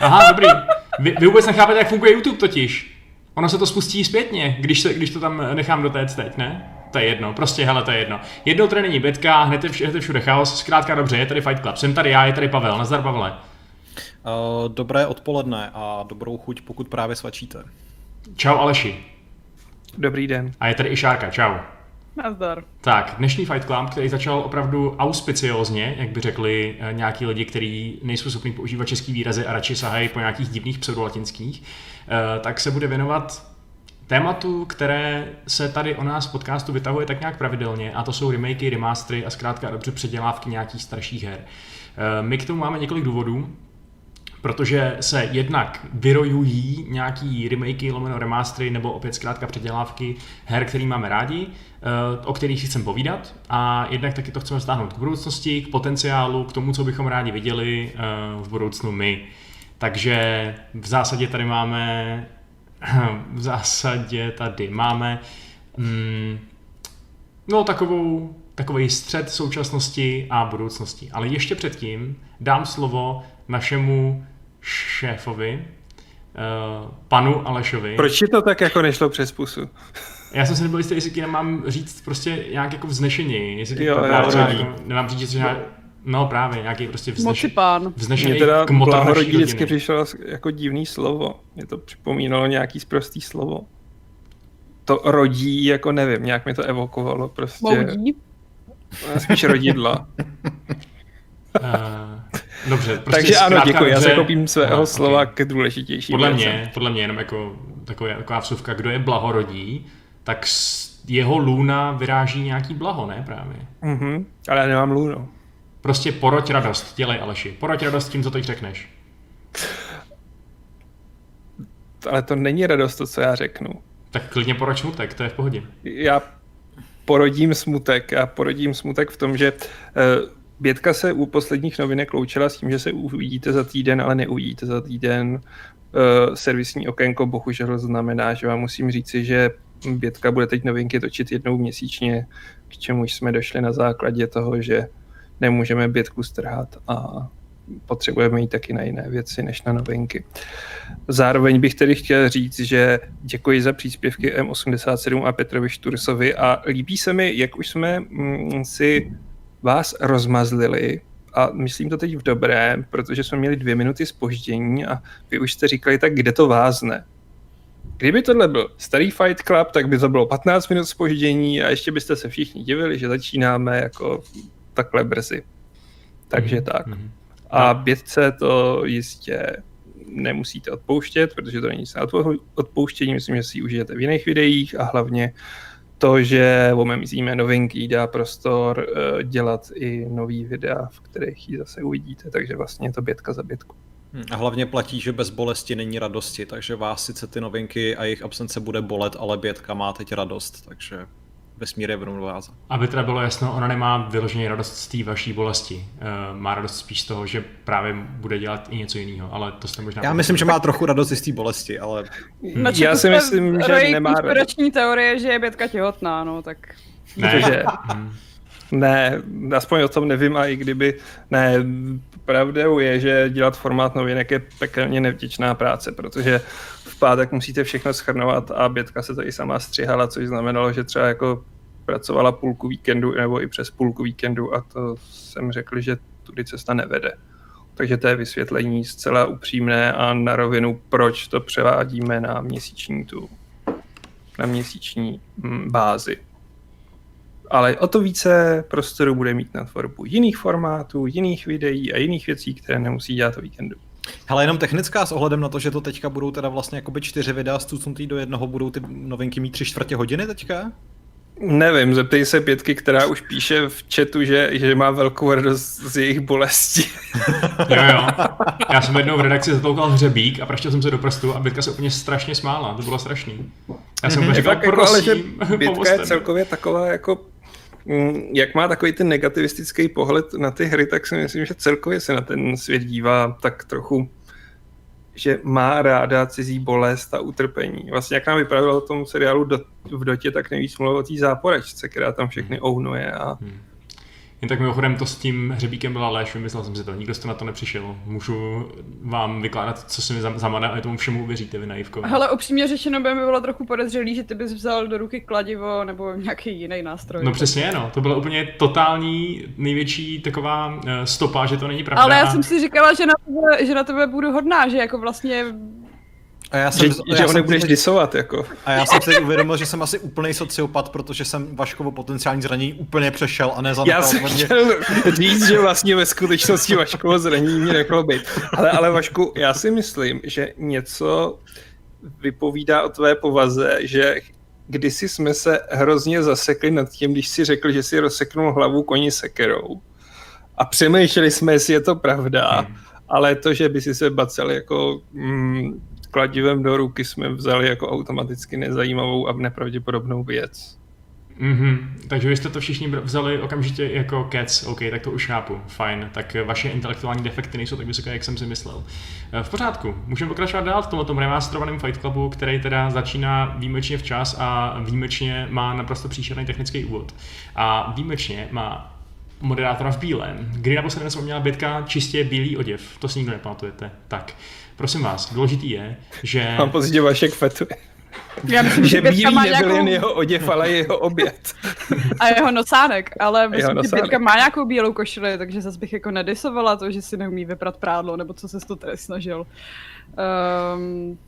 Aha, dobrý. Vy, vy vůbec nechápete, jak funguje YouTube totiž. Ono se to spustí zpětně, když, se, když to tam nechám dotéct teď, ne? To je jedno, prostě hele, to je jedno. Jednou tady není bitka, hned je, hned je všude chaos, zkrátka dobře, je tady Fight Club. Jsem tady já, je tady Pavel, nazdar Pavle. Uh, dobré odpoledne a dobrou chuť, pokud právě svačíte. Čau Aleši. Dobrý den. A je tady i Šárka, čau. Nazdar. Tak, dnešní Fight Club, který začal opravdu auspiciozně, jak by řekli eh, nějaký lidi, kteří nejsou schopni používat český výrazy a radši sahají po nějakých divných pseudolatinských, eh, tak se bude věnovat tématu, které se tady o nás v podcastu vytahuje tak nějak pravidelně, a to jsou remakey, remastery a zkrátka dobře předělávky nějakých starších her. Eh, my k tomu máme několik důvodů protože se jednak vyrojují nějaký remakey, lomeno remastery nebo opět zkrátka předělávky her, který máme rádi, eh, o kterých si chceme povídat a jednak taky to chceme stáhnout k budoucnosti, k potenciálu, k tomu, co bychom rádi viděli eh, v budoucnu my. Takže v zásadě tady máme v zásadě tady máme mm, no takovou takový střed současnosti a budoucnosti. Ale ještě předtím dám slovo našemu šéfovi, uh, panu Alešovi. Proč je to tak jako nešlo přes pusu? Já jsem si nebyl jistý, jestli nemám říct prostě nějak jako vznešení, jestli Jo, právě třeba, jako, nemám říct, že nějak, no právě, nějaký prostě vzneš, Mocipán. vznešený teda k naší blahorodí vždycky rodiny. přišlo jako divný slovo. Mě to připomínalo nějaký sprostý slovo. To rodí, jako nevím, nějak mi to evokovalo prostě. Moudí. Spíš rodidla. Uh, dobře, prostě Takže ano, děkuji, já se dobře. kopím svého Aha, slova ok. k důležitějším Podle věcem. mě, podle mě jenom jako taková, taková vsuvka, kdo je blahorodí, tak jeho lůna vyráží nějaký blaho, ne právě? Mhm, ale já nemám lůno. Prostě poroď radost, dělej Aleši. Poroď radost tím, co teď řekneš. Ale to není radost, to, co já řeknu. Tak klidně poroď smutek, to je v pohodě. Já porodím smutek. Já porodím smutek v tom, že uh, Bětka se u posledních novinek loučila s tím, že se uvidíte za týden, ale neuvidíte za týden. Uh, servisní okénko bohužel znamená, že vám musím říci, že Bětka bude teď novinky točit jednou měsíčně, k čemu jsme došli na základě toho, že nemůžeme Bětku strhat a potřebujeme jít taky na jiné věci než na novinky. Zároveň bych tedy chtěl říct, že děkuji za příspěvky M87 a Petrovi Štursovi a líbí se mi, jak už jsme mm, si vás rozmazlili a myslím to teď v dobrém, protože jsme měli dvě minuty spoždění a vy už jste říkali, tak kde to vázne. Kdyby tohle byl starý Fight Club, tak by to bylo 15 minut spoždění a ještě byste se všichni divili, že začínáme jako takhle brzy. Takže Mhm, tak. mhm. A bědce to jistě nemusíte odpouštět, protože to není nic na odpo- odpouštění, myslím, že si ji užijete v jiných videích a hlavně to, že omezíme novinky, dá prostor eh, dělat i nový videa, v kterých ji zase uvidíte, takže vlastně je to bětka za bětku. Hm, A hlavně platí, že bez bolesti není radosti, takže vás sice ty novinky a jejich absence bude bolet, ale Bětka má teď radost, takže vesmír je v rovnováze. Aby teda bylo jasno, ona nemá vyloženě radost z té vaší bolesti. Uh, má radost spíš z toho, že právě bude dělat i něco jiného, ale to jste možná... Já myslím, že má trochu radost z té bolesti, ale Na Já si myslím, že nemá radost. teorie, že je Bětka těhotná, no tak... Ne, Protože- Hm. Ne, aspoň o tom nevím a i kdyby, ne, pravdou je, že dělat formát novinek je pekelně nevděčná práce, protože v pátek musíte všechno schrnovat a Bětka se to i sama střihala, což znamenalo, že třeba jako pracovala půlku víkendu nebo i přes půlku víkendu a to jsem řekl, že tudy cesta nevede. Takže to je vysvětlení zcela upřímné a na rovinu, proč to převádíme na měsíční tu, na měsíční mm, bázi ale o to více prostoru bude mít na tvorbu jiných formátů, jiných videí a jiných věcí, které nemusí dělat o víkendu. Hele, jenom technická s ohledem na to, že to teďka budou teda vlastně jakoby čtyři videa zcucnutý do jednoho, budou ty novinky mít tři čtvrtě hodiny teďka? Nevím, zeptej se pětky, která už píše v chatu, že, že má velkou radost z jejich bolesti. Jo, jo. Já jsem jednou v redakci zatoukal hřebík a praštil jsem se do prstu a Bětka se úplně strašně smála. To bylo strašný. Já jsem Mhm. mm-hmm. říkal, tak jako, ale že prosím, Bětka je celkově taková jako jak má takový ten negativistický pohled na ty hry, tak si myslím, že celkově se na ten svět dívá tak trochu, že má ráda cizí bolest a utrpení. Vlastně jak nám vyprávělo o tom seriálu do, v Dotě, tak nejvíc mluvil o té záporečce, která tam všechny ounuje a Hmm. Jen tak mimochodem to s tím hřebíkem byla léž, vymyslel jsem si to, nikdo jste na to nepřišel. Můžu vám vykládat, co si mi zamane a tomu všemu uvěříte vy naivko. Hele, upřímně řečeno by mi bylo trochu podezřelý, že ty bys vzal do ruky kladivo nebo nějaký jiný nástroj. No přesně, no. To byla úplně totální největší taková uh, stopa, že to není pravda. Ale já jsem si říkala, že na, tebe, že na tebe budu hodná, že jako vlastně A já Že, jsem, že já ho jsem nebudeš teď- disovat, jako. A já jsem si teď uvědomil, že jsem asi úplný sociopat, protože jsem Vaškovo potenciální zranění úplně přešel a nezanechal Já jsem hodně- chtěl říct, že vlastně ve skutečnosti Vaškovo zranění mě nechalo být. Ale, ale Vašku, já si myslím, že něco vypovídá o tvé povaze, že kdysi jsme se hrozně zasekli nad tím, když si řekl, že si rozseknul hlavu koni sekerou. A přemýšleli jsme, jestli je to pravda, hmm. ale to, že by si se bacel jako mm, kladivem do ruky, jsme vzali jako automaticky nezajímavou a nepravděpodobnou věc. Mhm, takže vy jste to všichni vzali okamžitě jako cats, OK, tak to už chápu, fajn, tak eh, vaše intelektuální defekty nejsou tak vysoké, jak jsem si myslel. Eh, V pořádku, můžeme pokračovat dál v tomto remasterovaném Fight Clubu, který teda začíná výjimečně včas a výjimečně má naprosto příšerný technický úvod. A výjimečně má moderátora v bílém. Kdy naposledy jsem měla Bětka čistě bílý oděv, to si nikdo nepamatujete. Tak, prosím vás, důležitý je, že... Mám pocit, že Vašek fetuje. já myslím, že že bílý má nebyl nějakou... jen jeho oděv, ale jeho oběd. A jeho nosánek, ale myslím, že nosánek. Bětka má nějakou bílou košili, takže zase bych jako nedisovala to, že si neumí vyprat prádlo, nebo co se to tady snažil um,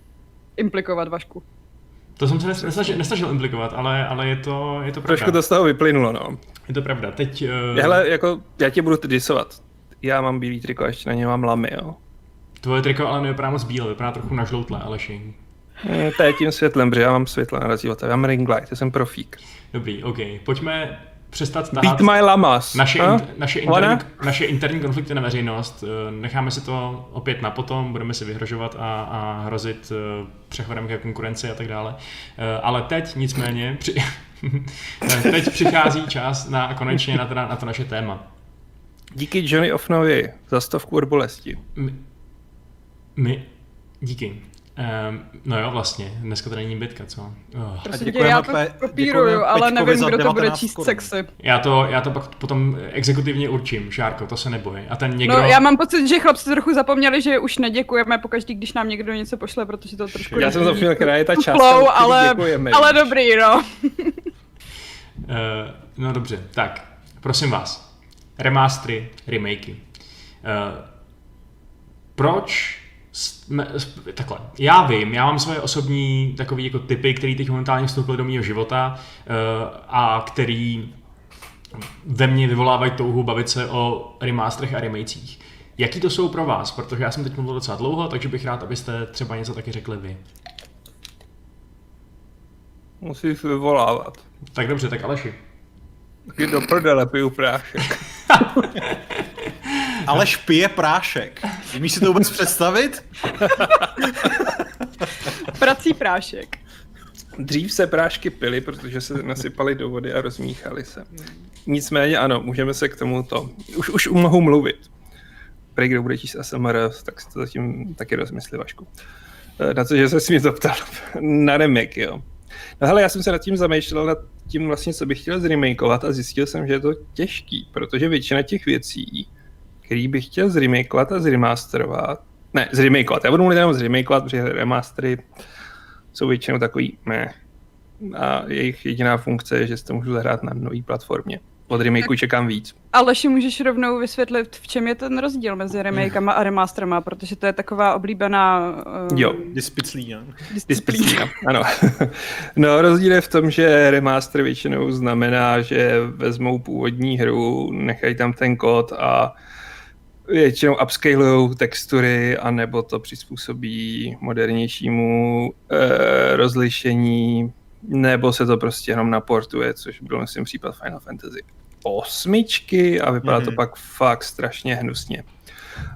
implikovat Vašku. To jsem se nes- nesnažil, nesnažil implikovat, ale, ale je to, je to pravda. Trošku to z toho vyplynulo, no. Je to pravda. Teď... Uh, Hele, jako, já tě budu disovat. Já mám bílý triko, a ještě na ně mám lamy, jo. Tvoje triko ale nevypadá moc bíle, vypadá trochu nažloutlé, Aleši. Eh, To je tím světlem, protože já mám světle na rozdíl. Já mám ring light, já jsem profík. Dobrý, OK. Pojďme přestat Beat tahat my lamas. naše, in, naše, interní, naše interní konflikty na veřejnost. Eh, Necháme si to opět na potom, budeme si vyhrožovat a, a hrozit eh, přechodem ke konkurenci a tak dále. Ale teď nicméně, při, teď přichází čas na konečně na, teda, na to naše téma. Díky Johnny Offnovi za stovku od bolesti. My, díky. Um, no jo, vlastně, dneska to není bitka, co? Oh. Prosím tě, děkujeme já to Pe- kopíruju, ale nevím, kdo to bude 19 číst korun. sexy. Já to, já to pak potom exekutivně určím, Šárko, to se neboj. A ten někdo... No, já mám pocit, že chlapci trochu zapomněli, že už neděkujeme pokaždý, když nám někdo něco pošle, protože to trošku... Já jsem zapomněl, která je ta částka, Flow, ale, děkujeme. ale dobrý, no. Uh, no dobře, tak, prosím vás. Remastery, remakey. Uh, proč jsme, takhle, já vím, já mám svoje osobní takové jako typy, které teď momentálně vstoupily do mého života uh, a který ve mně vyvolávají touhu bavit se o remasterech a remakech. Jaký to jsou pro vás? Protože já jsem teď mluvil docela dlouho, takže bych rád, abyste třeba něco taky řekli vy. Musíš vyvolávat. Tak dobře, tak Aleši. Taky do prdele piju prášek. Ale špije prášek. Umíš si to vůbec představit? Prací prášek. Dřív se prášky pily, protože se nasypaly do vody a rozmíchaly se. Nicméně ano, můžeme se k tomuto. Už, už mohu mluvit. Prej, kdo bude číst ASMR, tak si to zatím taky rozmyslí, Vašku. Eh, Na co, že se mě to ptal. Na remake, jo. No hele, já jsem se nad tím zamýšlel, nad tím vlastně, co bych chtěl zremakeovat a zjistil jsem, že je to těžký, protože většina těch věcí, který bych chtěl zremakeovat a zremasterovat, ne, zremakeovat, já budu mluvit jenom zremakeovat, protože remastery jsou většinou takový ne. A jejich jediná funkce je, že si to můžu zahrát na nové platformě. Od remakeu čekám víc. Aleši, můžeš rovnou vysvětlit, v čem je ten rozdíl mezi remakama a remasterama, protože to je taková oblíbená um, Jo. Dispiclí, ne? Disciplína, ano. No, rozdíl je v tom, že remaster většinou znamená, že vezmou původní hru, nechají tam ten kód a většinou upscalujou textury, anebo to přizpůsobí modernějšímu eh, rozlišení, nebo se to prostě jenom naportuje, což byl myslím případ Final Fantasy osmičky a vypadá mm-hmm. to Mhm. pak fakt strašně hnusně.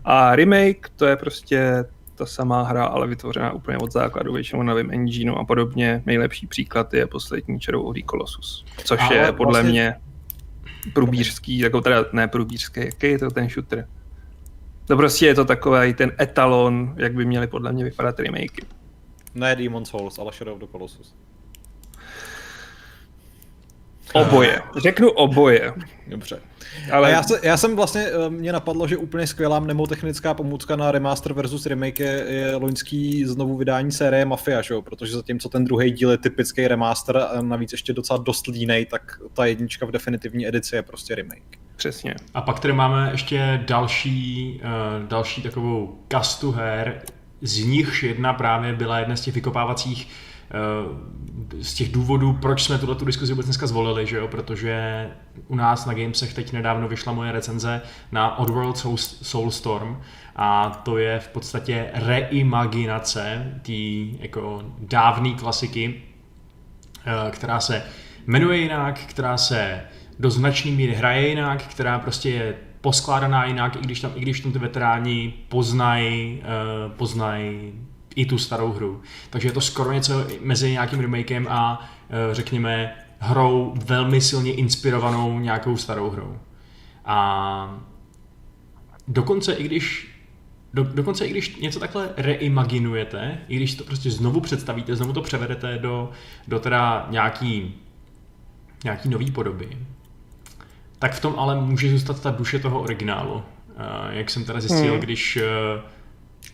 A remake to je prostě ta samá hra, ale vytvořená úplně od základu, většinou na novém engineu a podobně. Nejlepší příklad je poslední the Colossus, což Ale je podle vlastně- mě průbířský, jako teda ne průbířský, jaký je to ten shooter? To prostě je to takový ten etalon, jak by měly podle mě vypadat remakey. Ne Demon's Souls, ale Shadow of the Colossus. Oboje. Řeknu oboje. Dobře. Ale já, se, já jsem vlastně, eh, mě napadlo, že úplně skvělá mnemotechnická pomůcka na remaster versus remake je, je loňský znovu vydání série Mafia, že? jo? protože zatímco ten druhý díl je typický remaster a navíc ještě docela dost línej, tak ta jednička v definitivní edici je prostě remake. přesně. A pak tady máme ještě další, uh, další takovou kastu her, z nichž jedna právě byla jedna z těch vykopávacích uh, z těch důvodů, proč jsme tuhle tu diskuzi vůbec dneska zvolili, že jo? protože u nás na Gamesech teď nedávno vyšla moje recenze na Oddworld Soul- Soulstorm a to je v podstatě reimaginace té jako dávné klasiky, eh, která se jmenuje jinak, která se do značné míry hraje jinak, která prostě je poskládaná jinak, i když tam, i když tam ty veteráni poznají uh, poznaj i tu starou hru. Takže je to skoro něco mezi nějakým remakem a uh, řekněme hrou velmi silně inspirovanou nějakou starou hrou. A dokonce i když do, dokonce i když něco takhle reimaginujete, i když to prostě znovu představíte, znovu to převedete do, do teda nějaký, nějaký nový podoby, tak v tom ale může zůstat ta duše toho originálu. Uh, jak jsem teda zjistil, Hmm. když, uh,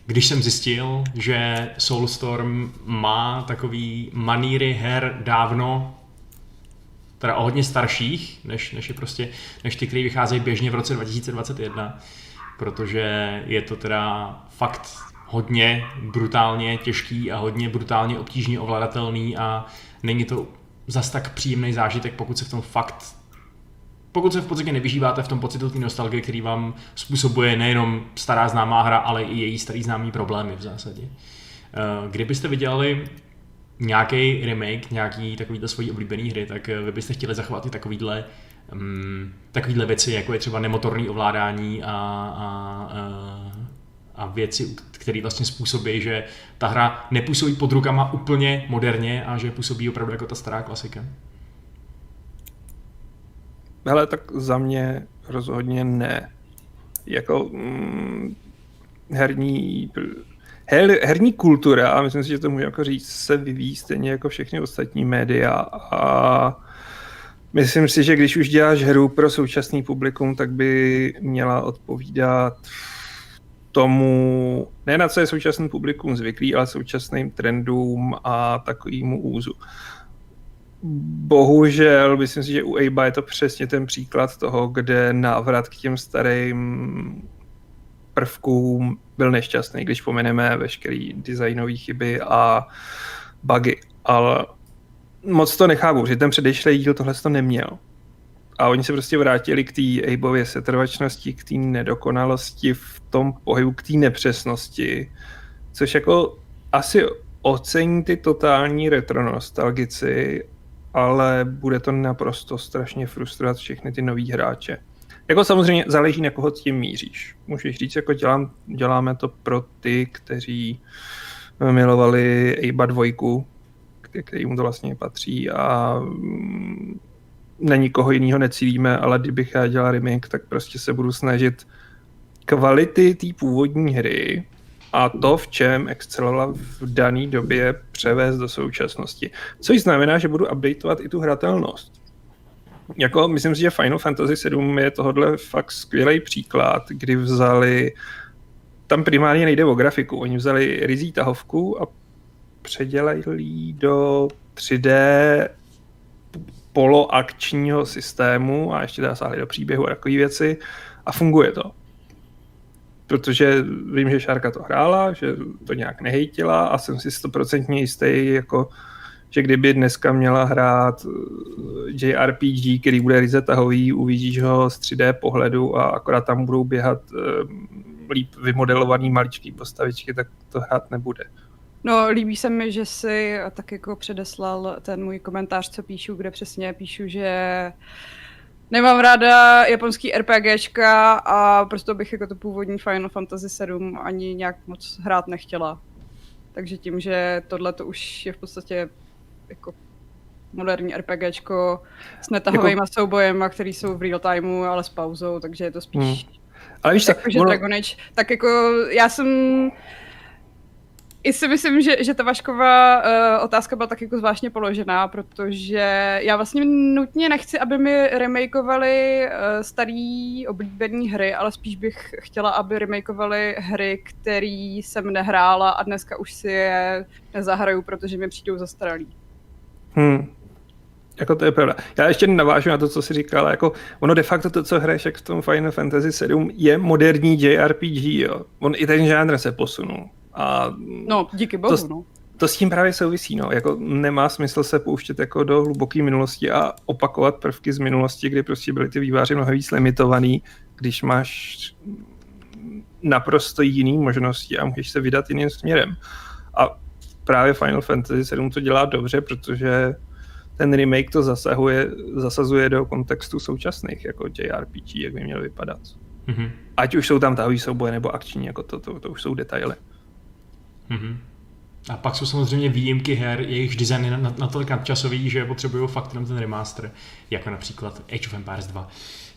když jsem zjistil, že Soulstorm má takový maníry her dávno, teda o hodně starších, než, než, je prostě, než ty, které vycházejí běžně v roce 2021, protože je to teda fakt hodně brutálně těžký a hodně brutálně obtížně ovladatelný a není to zas tak příjemný zážitek, pokud se v tom fakt pokud se v podstatě nevyžíváte v tom pocitu té nostalgie, který vám způsobuje nejenom stará známá hra, ale i její starý známý problémy v zásadě. Eh, Kdybyste vydělali nějaký remake, nějaký takovýhle svojí oblíbený hry, tak eh, vy byste chtěli zachovat i takovýhle, um, takovýhle věci, jako je třeba nemotorní ovládání a, a, a, a věci, které vlastně způsobí, že ta hra nepůsobí pod rukama úplně moderně a že působí opravdu jako ta stará klasika. Hele, tak za mě rozhodně ne. Jako mm, herní, her, herní kultura, a myslím si, že to můžu jako říct, se vyvíjí stejně jako všechny ostatní média a myslím si, že když už děláš hru pro současný publikum, tak by měla odpovídat tomu, ne na co je současný publikum zvyklý, ale současným trendům a takovýmu úzu. Bohužel, myslím si, že u Aba je to přesně ten příklad toho, kde návrat k těm starým prvkům byl nešťastný, když pomeneme veškerý designové chyby a bugy. Ale moc to nechápu, že ten předešlý díl tohle to neměl. A oni se prostě vrátili k té Abově setrvačnosti, k té nedokonalosti v tom pohybu, k té nepřesnosti, což jako asi ocení ty totální retronostalgici, ale bude to naprosto strašně frustrovat všechny ty nový hráče. Jako samozřejmě záleží, na koho tím míříš. Můžeš říct, jako dělám, děláme to pro ty, kteří milovali Aba 2, kterým to vlastně patří a mm, na nikoho jiného necílíme, ale kdybych já dělal remake, tak prostě se budu snažit kvality té původní hry a to, v čem excelovala v dané době, převést do současnosti. Což znamená, že budu updateovat i tu hratelnost. Jako, myslím si, že Final Fantasy 7 je tohle fakt skvělý příklad, kdy vzali, tam primárně nejde o grafiku, oni vzali rizí tahovku a předělali do 3D poloakčního systému a ještě teda sáhli do příběhu a takové věci a funguje to. Protože vím, že Šárka to hrála, že to nějak nehejtila a jsem si stoprocentně jistý, jako, že kdyby dneska měla hrát eh, JRPG, který bude ryze tahový, uvidíš ho z 3D pohledu a akorát tam budou běhat um, líp vymodelovaný maličký postavičky, tak to hrát nebude. No, líbí se mi, že si tak jako předeslal ten můj komentář, co píšu, kde přesně píšu, že nemám ráda japonský RPGčka a proto bych jako to původní Final Fantasy 7 ani nějak moc hrát nechtěla. Takže tím, že tohle to už je v podstatě jako moderní RPGčko s netahovými jako... soubojema, který jsou v real timeu, ale s pauzou, takže je to spíš... Hmm. Ale víš co, jako, že ono... Dragon Age, tak jako já jsem I si myslím, že, že ta Vašková uh, otázka byla tak jako zvláštně položená, protože já vlastně nutně nechci, aby mi remakeovali uh, starý oblíbený hry, ale spíš bych chtěla, aby remakeovali hry, které jsem nehrála a dneska už si je nezahraju, protože mi přijdou zastaralý. Hmm. Jako to je pravda. Já ještě navážu na to, co jsi říkala. Jako ono de facto to, co hraješ jak v tom Final Fantasy 7, je moderní JRPG. Jo. On i ten žánr se posunul. A no, díky bohu, to, no. To s tím právě souvisí, no. Jako nemá smysl se pouštět jako do hluboké minulosti a opakovat prvky z minulosti, kdy prostě byly ty výváři mnohem víc limitovaný, když máš naprosto jiný možnosti a můžeš se vydat jiným směrem. A právě Final Fantasy 7 to dělá dobře, protože ten remake to zasahuje, zasazuje do kontextu současných jako JRPG, jak by měl vypadat. Mm-hmm. Ať už jsou tam tahový souboje nebo akční, jako to, to, to už jsou detaily. Mm-hmm. A pak jsou samozřejmě výjimky her, jejichž design je natolik nadčasový, že potřebují fakt jenom ten remaster, jako například Age of Empires 2.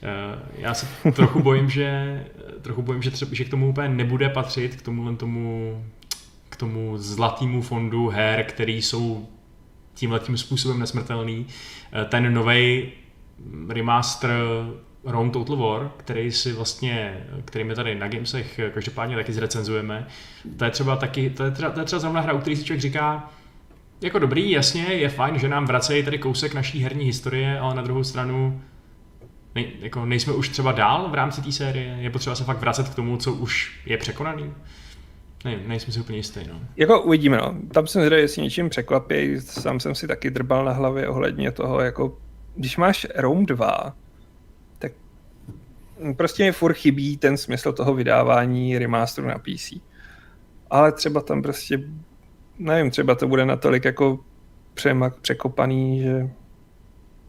Eh, já se trochu bojím, že, trochu bojím, že, třeba, že k tomu úplně nebude patřit, k tomu tomu, k tomu zlatému fondu her, který jsou tímhle tím způsobem nesmrtelný. Eh, ten nový remaster Rome Total War, který si vlastně, který my tady na Gamesech každopádně taky zrecenzujeme, to je třeba taky, to je třeba, to je třeba zrovna hra, u který si člověk říká, jako dobrý, jasně, je fajn, že nám vracejí tady kousek naší herní historie, ale na druhou stranu nej, jako nejsme už třeba dál v rámci té série, je potřeba se fakt vracet k tomu, co už je překonaný. Ne, nejsem si úplně jistý, no. Jako uvidíme, no. Tam jsem zvědavý, jestli něčím překvapí. Sám jsem si taky drbal na hlavě ohledně toho, jako když máš Rome 2, tak prostě mi furt chybí ten smysl toho vydávání remasteru na PC. Ale třeba tam prostě, nevím, třeba to bude natolik jako přemak, překopaný, že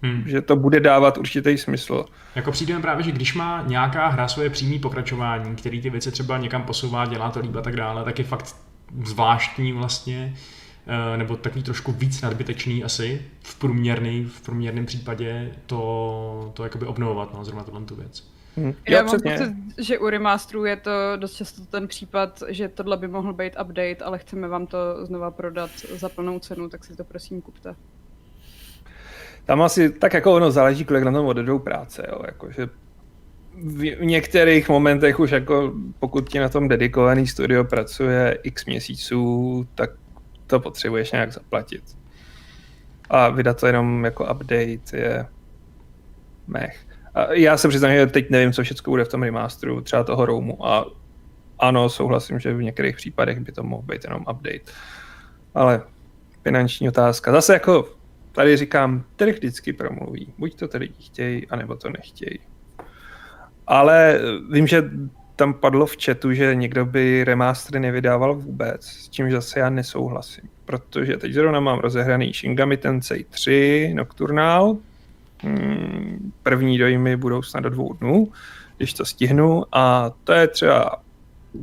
hmm. že to bude dávat určitý smysl. Jako přijde právě, že když má nějaká hra svoje přímé pokračování, který ty věci třeba někam posouvá, dělá to líp a tak dále, tak je fakt zvláštní vlastně, eh, nebo takový trošku víc nadbytečný asi v průměrný, v průměrném případě to, to jakoby obnovovat, no, zrovna tohle tu věc. Hmm. Já mám pocit, že u remasterů je to dost často ten případ, že tohle by mohl být update, ale chceme vám to znova prodat za plnou cenu, tak si to prosím kupte. Tam asi tak jako ono záleží, kolik na tom odedou práce, jo, jakože v některých momentech už jako pokud ti na tom dedikovaný studio pracuje x měsíců, tak to potřebuješ nějak zaplatit. A vydat to jenom jako update je mech. Já se přiznám, že teď nevím, co všechno bude v tom remasteru, třeba toho Romu a ano, souhlasím, že v některých případech by to mohl být jenom update. Ale finanční otázka. Zase jako Tady říkám, trh vždycky promluví. Buď to tady chtějí, anebo to nechtějí. Ale vím, že tam padlo v chatu, že někdo by remastery nevydával vůbec, s čím zase já nesouhlasím. Protože teď zrovna mám rozehraný Shingami Tensei 3 Nocturnal. Hmm, první dojmy budou snad do dvou dnů, když to stihnu. A to je třeba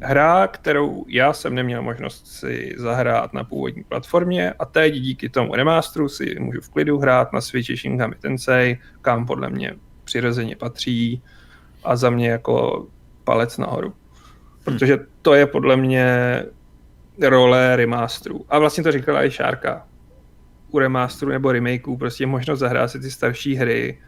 hra, kterou já jsem neměl možnost si zahrát na původní platformě a teď díky tomu remasteru si můžu v klidu hrát na Switchi Shingami Tensei, kam podle mě přirozeně patří a za mě jako palec nahoru. Protože to je podle mě role remasteru. A vlastně to říkala i Šárka. U remasteru nebo remakeů prostě možnost zahrát si ty starší hry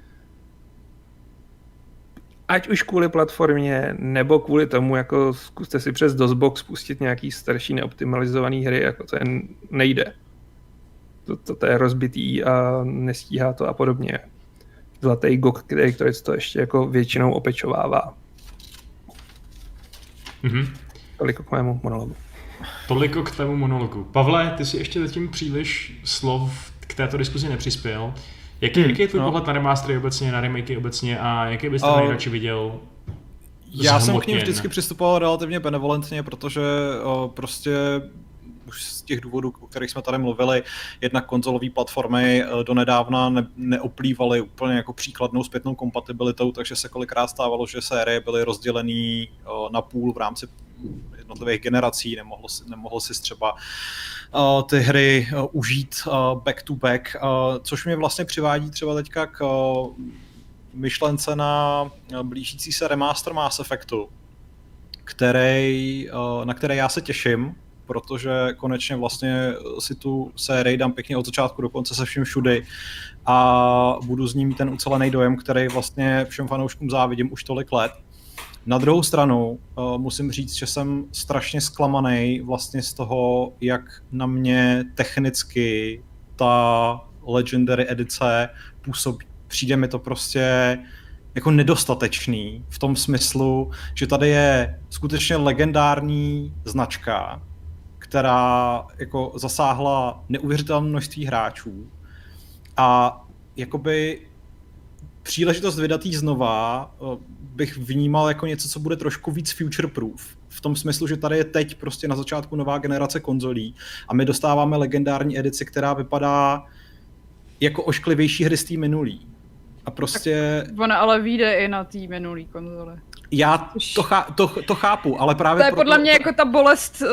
ať už kvůli platformě, nebo kvůli tomu, jako zkuste si přes DOSBox spustit nějaký starší neoptimalizovaný hry, jako to jen nejde. To, to, to je rozbitý a nestíhá to a podobně. Zlatý GOG, který to, to ještě jako většinou opečovává. Mm-hmm. Toliko k mému monologu. Toliko k tvému monologu. Pavle, ty si ještě zatím příliš slov k této diskuzi nepřispěl. Jaký, hmm, jaký je tvůj no. pohled na remastery obecně, na remakey obecně a jaký byste uh, nejradši viděl Já jsem k ním vždycky přistupoval relativně benevolentně, protože uh, prostě už z těch důvodů, o kterých jsme tady mluvili, jednak konzolové platformy do nedávna ne, neoplývaly úplně jako příkladnou zpětnou kompatibilitou, takže se kolikrát stávalo, že série byly rozdělený na půl v rámci jednotlivých generací, nemohlo si, nemohlo si třeba uh, ty hry uh, užít uh, back to back, což mě vlastně přivádí třeba teďka k uh, myšlence na blížící se remaster Mass Effectu, který, uh, na které já se těším, protože konečně vlastně si tu sérii dám pěkně od začátku do konce se vším všudy a budu z ní mít ten ucelený dojem, který vlastně všem fanouškům závidím už tolik let. Na druhou stranu uh, musím říct, že jsem strašně zklamaný vlastně z toho, jak na mě technicky ta Legendary edice působí. Přijde mi to prostě jako nedostatečný v tom smyslu, že tady je skutečně legendární značka, která jako zasáhla neuvěřitelné množství hráčů a jakoby příležitost vydat jí znova eh, bych vnímal jako něco, co bude trošku víc future proof. V tom smyslu, že tady je teď prostě na začátku nová generace konzolí a my dostáváme legendární edici, která vypadá jako ošklivější hry z té minulý. A prostě... Tak ona ale vyjde i na té minulý konzole. Já to, chá, to, to chápu, ale právě To je podle mě jako ta bolest uh,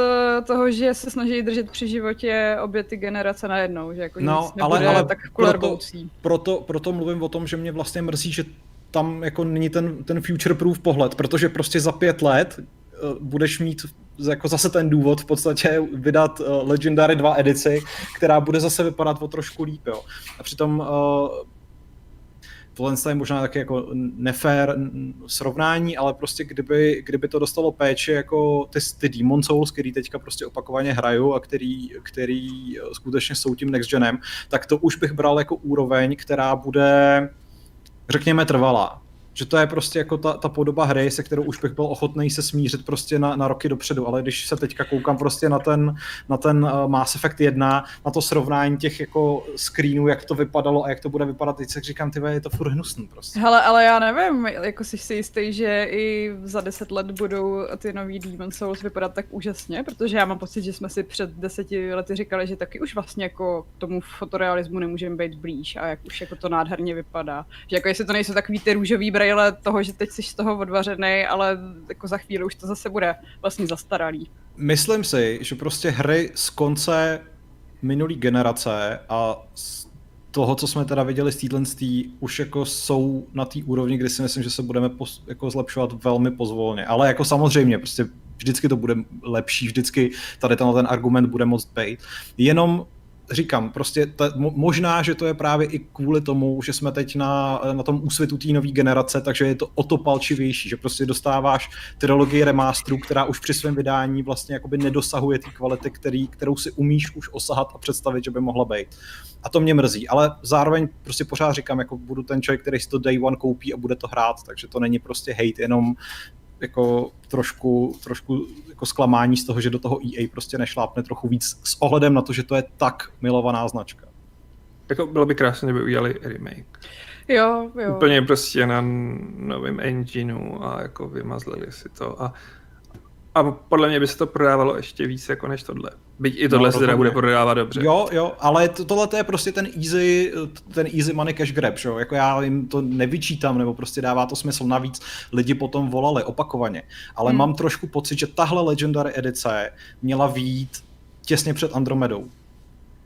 toho, že se snaží držet při životě obě ty generace najednou, že jako no, nic ale, ale tak proto, proto, proto mluvím o tom, že mě vlastně mrzí, že tam jako není ten, ten future proof pohled, protože prostě za pět let uh, budeš mít jako zase ten důvod v podstatě vydat uh, Legendary 2 edici, která bude zase vypadat o trošku líp, jo. A přitom uh, tohle je možná taky jako nefér srovnání, ale prostě kdyby, kdyby to dostalo péči jako ty, ty Demon Souls, který teďka prostě opakovaně hraju a který, který skutečně jsou tím next genem, tak to už bych bral jako úroveň, která bude řekněme trvalá že to je prostě jako ta, ta podoba hry, se kterou už bych byl ochotný se smířit prostě na, na roky dopředu, ale když se teďka koukám prostě na ten, na ten uh, Mass Effect 1, na to srovnání těch jako screenů, jak to vypadalo a jak to bude vypadat, teď se říkám, ty je to furt hnusný prostě. Hele, ale já nevím, jako jsi si jistý, že i za deset let budou ty nový Demon Souls vypadat tak úžasně, protože já mám pocit, že jsme si před deseti lety říkali, že taky už vlastně jako tomu fotorealismu nemůžeme být blíž a jak už jako to nádherně vypadá. Že jako jestli to nejsou takový ty růžový brejle toho, že teď jsi z toho odvařený, ale jako za chvíli už to zase bude vlastně zastaralý. Myslím si, že prostě hry z konce minulý generace a z toho, co jsme teda viděli z téhle už jako jsou na té úrovni, kdy si myslím, že se budeme pos, jako zlepšovat velmi pozvolně. Ale jako samozřejmě, prostě vždycky to bude lepší, vždycky tady ten, ten argument bude moc být. Jenom říkám, prostě ta, možná, že to je právě i kvůli tomu, že jsme teď na, na tom úsvitu té nové generace, takže je to o to palčivější, že prostě dostáváš trilogii remasterů, která už při svém vydání vlastně jakoby nedosahuje té kvality, který, kterou si umíš už osahat a představit, že by mohla být. A to mě mrzí, ale zároveň prostě pořád říkám, jako budu ten člověk, který si to day one koupí a bude to hrát, takže to není prostě hate, jenom jako trošku, trošku jako zklamání z toho, že do toho EA prostě nešlápne trochu víc s ohledem na to, že to je tak milovaná značka. Jako bylo by krásné, kdyby udělali remake. Jo, jo. Úplně prostě na novém engineu a jako vymazlili si to a a podle mě by se to prodávalo ještě víc jako než tohle. Byť i tohle no, se teda bude prodávat dobře. Jo, jo, ale to, tohle to je prostě ten easy, ten easy money cash grab, že jo? Jako já jim to nevyčítám, nebo prostě dává to smysl. Navíc lidi potom volali opakovaně. Ale hmm. mám trošku pocit, že tahle Legendary edice měla výjít těsně před Andromedou.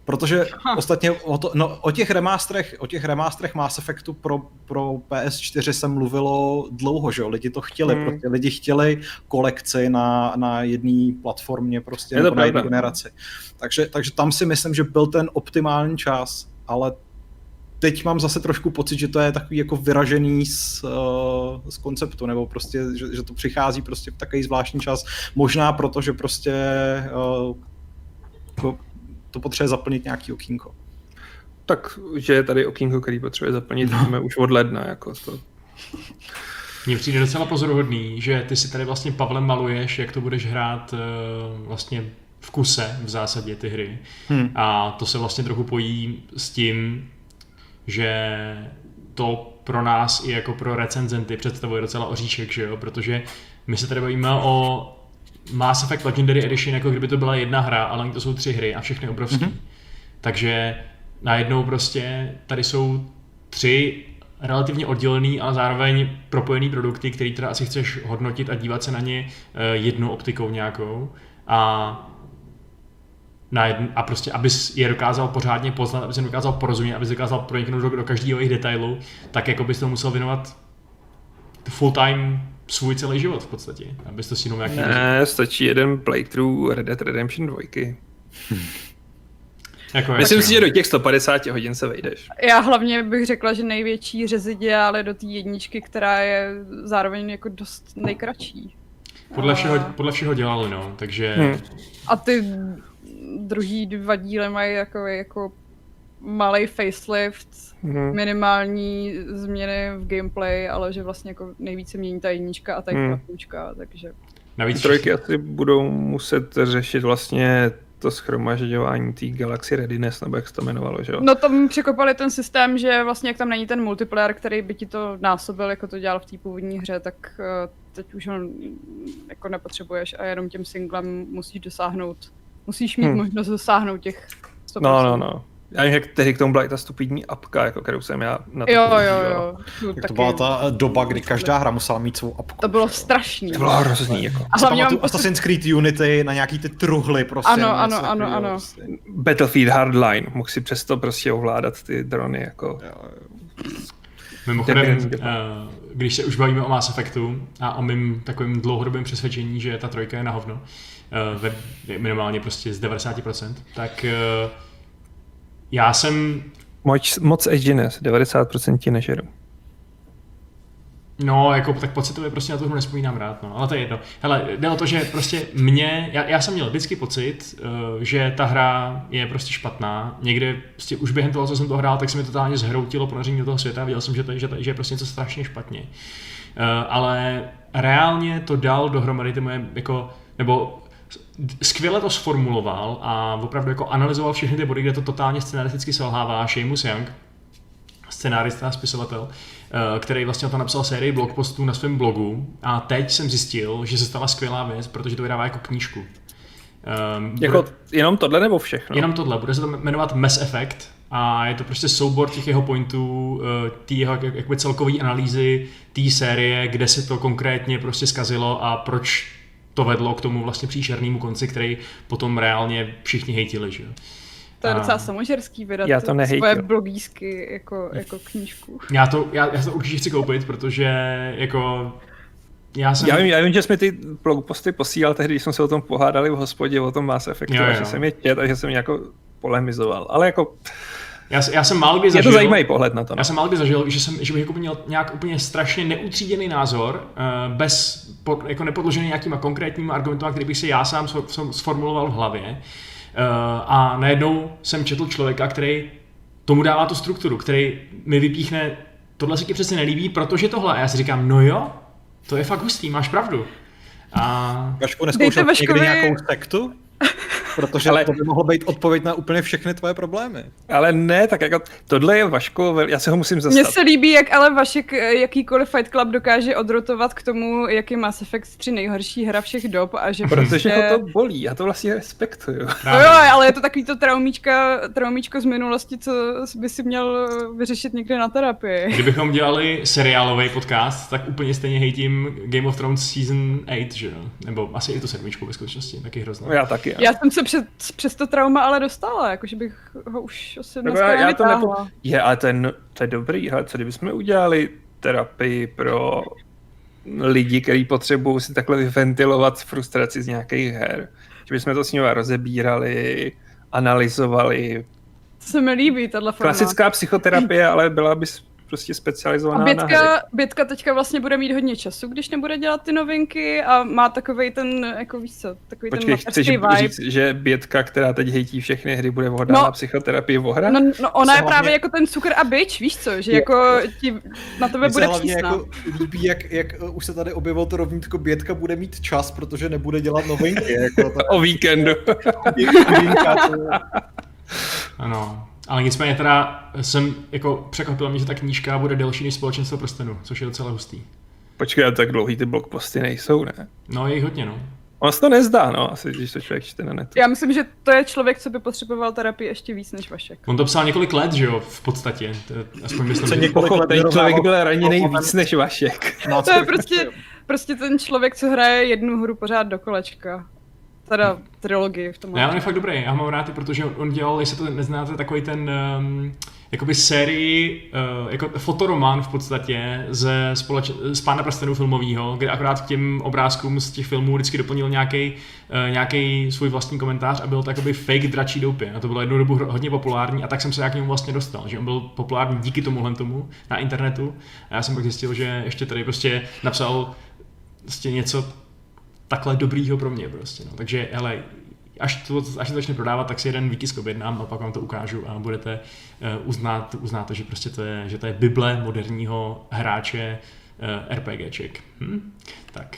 Protože ha. ostatně o, to, no, o, těch remasterech, o těch remasterech Mass Effectu pro, pro PS4 se mluvilo dlouho, že jo? Lidi to chtěli, hmm. prostě lidi chtěli kolekci na, na jedné platformě prostě, nebo na jedné generaci. Takže, takže tam si myslím, že byl ten optimální čas, ale teď mám zase trošku pocit, že to je takový jako vyražený z, uh, z konceptu, nebo prostě, že, že to přichází prostě v takový zvláštní čas. Možná proto, že prostě uh, jako to potřebuje zaplnit nějaký okýnko. Tak, že je tady okýnko, který potřebuje zaplnit, no. máme už od ledna, jako to. Mně přijde docela pozoruhodný, že ty si tady vlastně Pavlem maluješ, jak to budeš hrát uh, vlastně v kuse v zásadě ty hry. Hmm. A to se vlastně trochu pojí s tím, že to pro nás i jako pro recenzenty představuje docela oříšek, že jo? protože my se tady bavíme o Mass Effect Legendary Edition, jako kdyby to byla jedna hra, ale to jsou tři hry a všechny obrovské. Mm-hmm. Takže najednou prostě tady jsou tři relativně oddělený, ale zároveň propojený produkty, který teda asi chceš hodnotit a dívat se na ně eh, jednou optikou nějakou. A na jedn, a prostě, abys je dokázal pořádně poznat, abys je dokázal porozumět, abys dokázal proniknout do, do každého jejich detailu, tak jako bys to musel věnovat full time svůj celý život v podstatě, abys to si jenom nějaký... Ne, stačí jeden playthrough Red Dead Redemption 2. Jako Myslím si, no. že do těch 150 hodin se vejdeš. Já hlavně bych řekla, že největší řeziděl je do té jedničky, která je zároveň jako dost nejkratší. Podle A- všeho, podle všeho dělali, no, takže... Hmm. A ty druhý dva díly mají jako, jako malý facelift, Mhm. minimální změny v gameplay, ale že vlastně jako nejvíce mění ta jednička a ta Hmm. hmm. takže Navíc Trojky asi budou muset řešit vlastně to schromažďování té Galaxy Readiness, nebo jak se to jmenovalo, že jo? No tam překopali ten systém, že vlastně jak tam není ten multiplayer, který by ti to násobil, jako to dělal v té původní hře, tak eh, teď už ho mm, jako nepotřebuješ a jenom tím singlem musíš dosáhnout, musíš mít Hmm. možnost dosáhnout těch 100%. No, no, no. Já vím, jak tehdy k tomu byla i ta stupidní apka, jako kterou jsem já na to Jo, jo, jo. Tu Jak to byla ta doba, kdy každá hra musela mít svou apku. To bylo strašný. To bylo hrozný, jako. A hlavně mám pocit, Assassin's Creed Unity na nějaký ty truhly prostě. Ano, ano, ano, ano. prostě. Battlefield Hardline, mohl si přesto prostě ovládat ty drony, jako. Jo, jo. Mimochodem, eh, když se už bavíme o Mass Effectu a o mým takovým dlouhodobém přesvědčení, že ta trojka je na hovno, eh, minimálně prostě z 90%, tak eh, já jsem Moc, moc edginess, 90% ti nežeru. No, jako tak pocitově prostě na to hru nespomínám rád, no, ale to je jedno. Hele, jde o to, že prostě mě, já, já jsem měl vždycky pocit, uh, že ta hra je prostě špatná. Někde prostě už během toho, co jsem to hrál, tak se mi totálně zhroutilo ponoření do toho světa a viděl jsem, že to, že to, že je prostě něco strašně špatně. Uh, ale reálně to dal dohromady ty moje, jako, nebo skvěle to sformuloval a opravdu jako analyzoval všechny ty body, kde to totálně scenaristicky selhává Seamus Young, scenárista a spisovatel, eh, který vlastně o to napsal sérii blogpostů na svém blogu a teď jsem zjistil, že se stala skvělá věc, protože to vydává jako knížku. Um, Jako jenom tohle nebo všechno? Jenom tohle, bude se to jmenovat Mass Effect a je to prostě soubor těch jeho pointů, eh, té jeho jak- jakoby celkové analýzy té série, kde se to konkrétně prostě skazilo a proč to vedlo k tomu vlastně příšernému konci, který potom reálně všichni hejtili, že jo. to je docela samožerský vydat Já to nehejtil. svoje blogísky jako, jako knížku. Já to, já, já to určitě chci koupit, protože jako já jsem... Já vím, já vím, že jsme ty blog posty posílal tehdy, když jsme se o tom pohádali v hospodě, o tom Mass Effectu, Jo, a jo. že jsem je čet a že jsem jako polemizoval. Ale jako já, já jsem málo kdy je zažil... to zajímavý pohled na to. No. Já jsem málo kdy zažil, že, jsem, že bych jako měl nějak úplně strašně neutříděný názor, eh, bez, jako nepodložený nějakýma konkrétníma argumenty, který bych si já sám sformuloval v hlavě. Eh, A najednou jsem četl člověka, který tomu dává tu strukturu, který mi vypíchne, tohle se ti přece nelíbí, protože tohle. A já si říkám, no jo, to je fakt hustý, máš pravdu. A Vašku, neskoušel Dejte někdy nějakou sektu? Protože Ale- to by mohlo být odpověď na úplně všechny tvoje problémy. Ale ne, tak jako tohle je Vaško, já se ho musím Mně zastat. se líbí, jak ale Vašek eh, jakýkoliv Fight Club dokáže odrotovat k tomu, jak je Mass Effect 3 nejhorší hra všech dob a že Protože prostě- ho to bolí, já to vlastně respektuju. No jo, ale je to takový to traumíčka, traumíčko z minulosti, co by si měl vyřešit někde na terapii. Kdybychom dělali seriálový podcast, tak úplně stejně hejtím Game of Thrones Season 8, že jo? Nebo asi i to sedmičku ve skutečnosti, taky hrozné. Já taky. Já, Já jsem se před, přes to trauma ale dostala, jakože bych ho už asi dneska já, já to nepo... Je, ale to je, no, to je dobrý, ale co kdybychom udělali terapii pro lidi, kteří potřebují si takhle vyventilovat frustraci z nějakých her. Že bychom to s nimi rozebírali, analyzovali. To se mi líbí, tahle forma. Klasická psychoterapie, ale byla by prostě specializovaná A na hry. Bětka, Bětka teďka vlastně bude mít hodně času, když nebude dělat ty novinky a má takový ten, jako víš co, takový Počkej, ten chceš vibe. říct, že Bětka, která teď hejtí všechny hry, bude vhodná No. na psychoterapii v? No, no ona je hlavně- právě jako ten cukr a bič, víš co, že jako ti na tebe bude hlavně přísná. jako líbí, jak, jak uh, už se tady objevilo to rovnítko Bětka bude mít čas, protože nebude dělat novinky. Jako to, O víkendu. Ano. Ale nicméně teda jsem jako překvapil mě, že ta knížka bude delší než společenstvo prstenů, což je docela hustý. Počkej, ale tak dlouhý ty blogposty nejsou, ne? No, je jich hodně, no. On se to nezdá, no, asi, když to člověk čte na netu. Já myslím, že to je člověk, co by potřeboval terapii ještě víc než Vašek. On to psal několik let, že jo, v podstatě. To je, aspoň myslím, Co že- několik let Ten člověk byl raněný víc než Vašek. To je prostě, prostě ten člověk, co hraje jednu hru pořád do kolečka. Teda trilogii v tom. Ne, on je fakt dobrý, já ho mám rád, protože on dělal, jestli to neznáte, takový ten um, jakoby sérii, uh, jako fotoromán v podstatě ze společ- z Pána prstenů filmového, kde akorát k těm obrázkům z těch filmů vždycky doplnil nějaký uh, nějaký svůj vlastní komentář a byl to jakoby fake dračí doupě. A to bylo jednu dobu hodně populární a tak jsem se já k němu vlastně dostal, že on byl populární díky tomuhle tomu na internetu. A já jsem pak zjistil, že ještě tady prostě napsal prostě něco takhle dobrýho pro mě prostě. No. Takže hele, až to, až to začne prodávat, tak si jeden výtisk objednám a pak vám to ukážu a budete uh, uznat, to, že prostě to je, že to je bible moderního hráče uh, RPGček. Hm? Tak.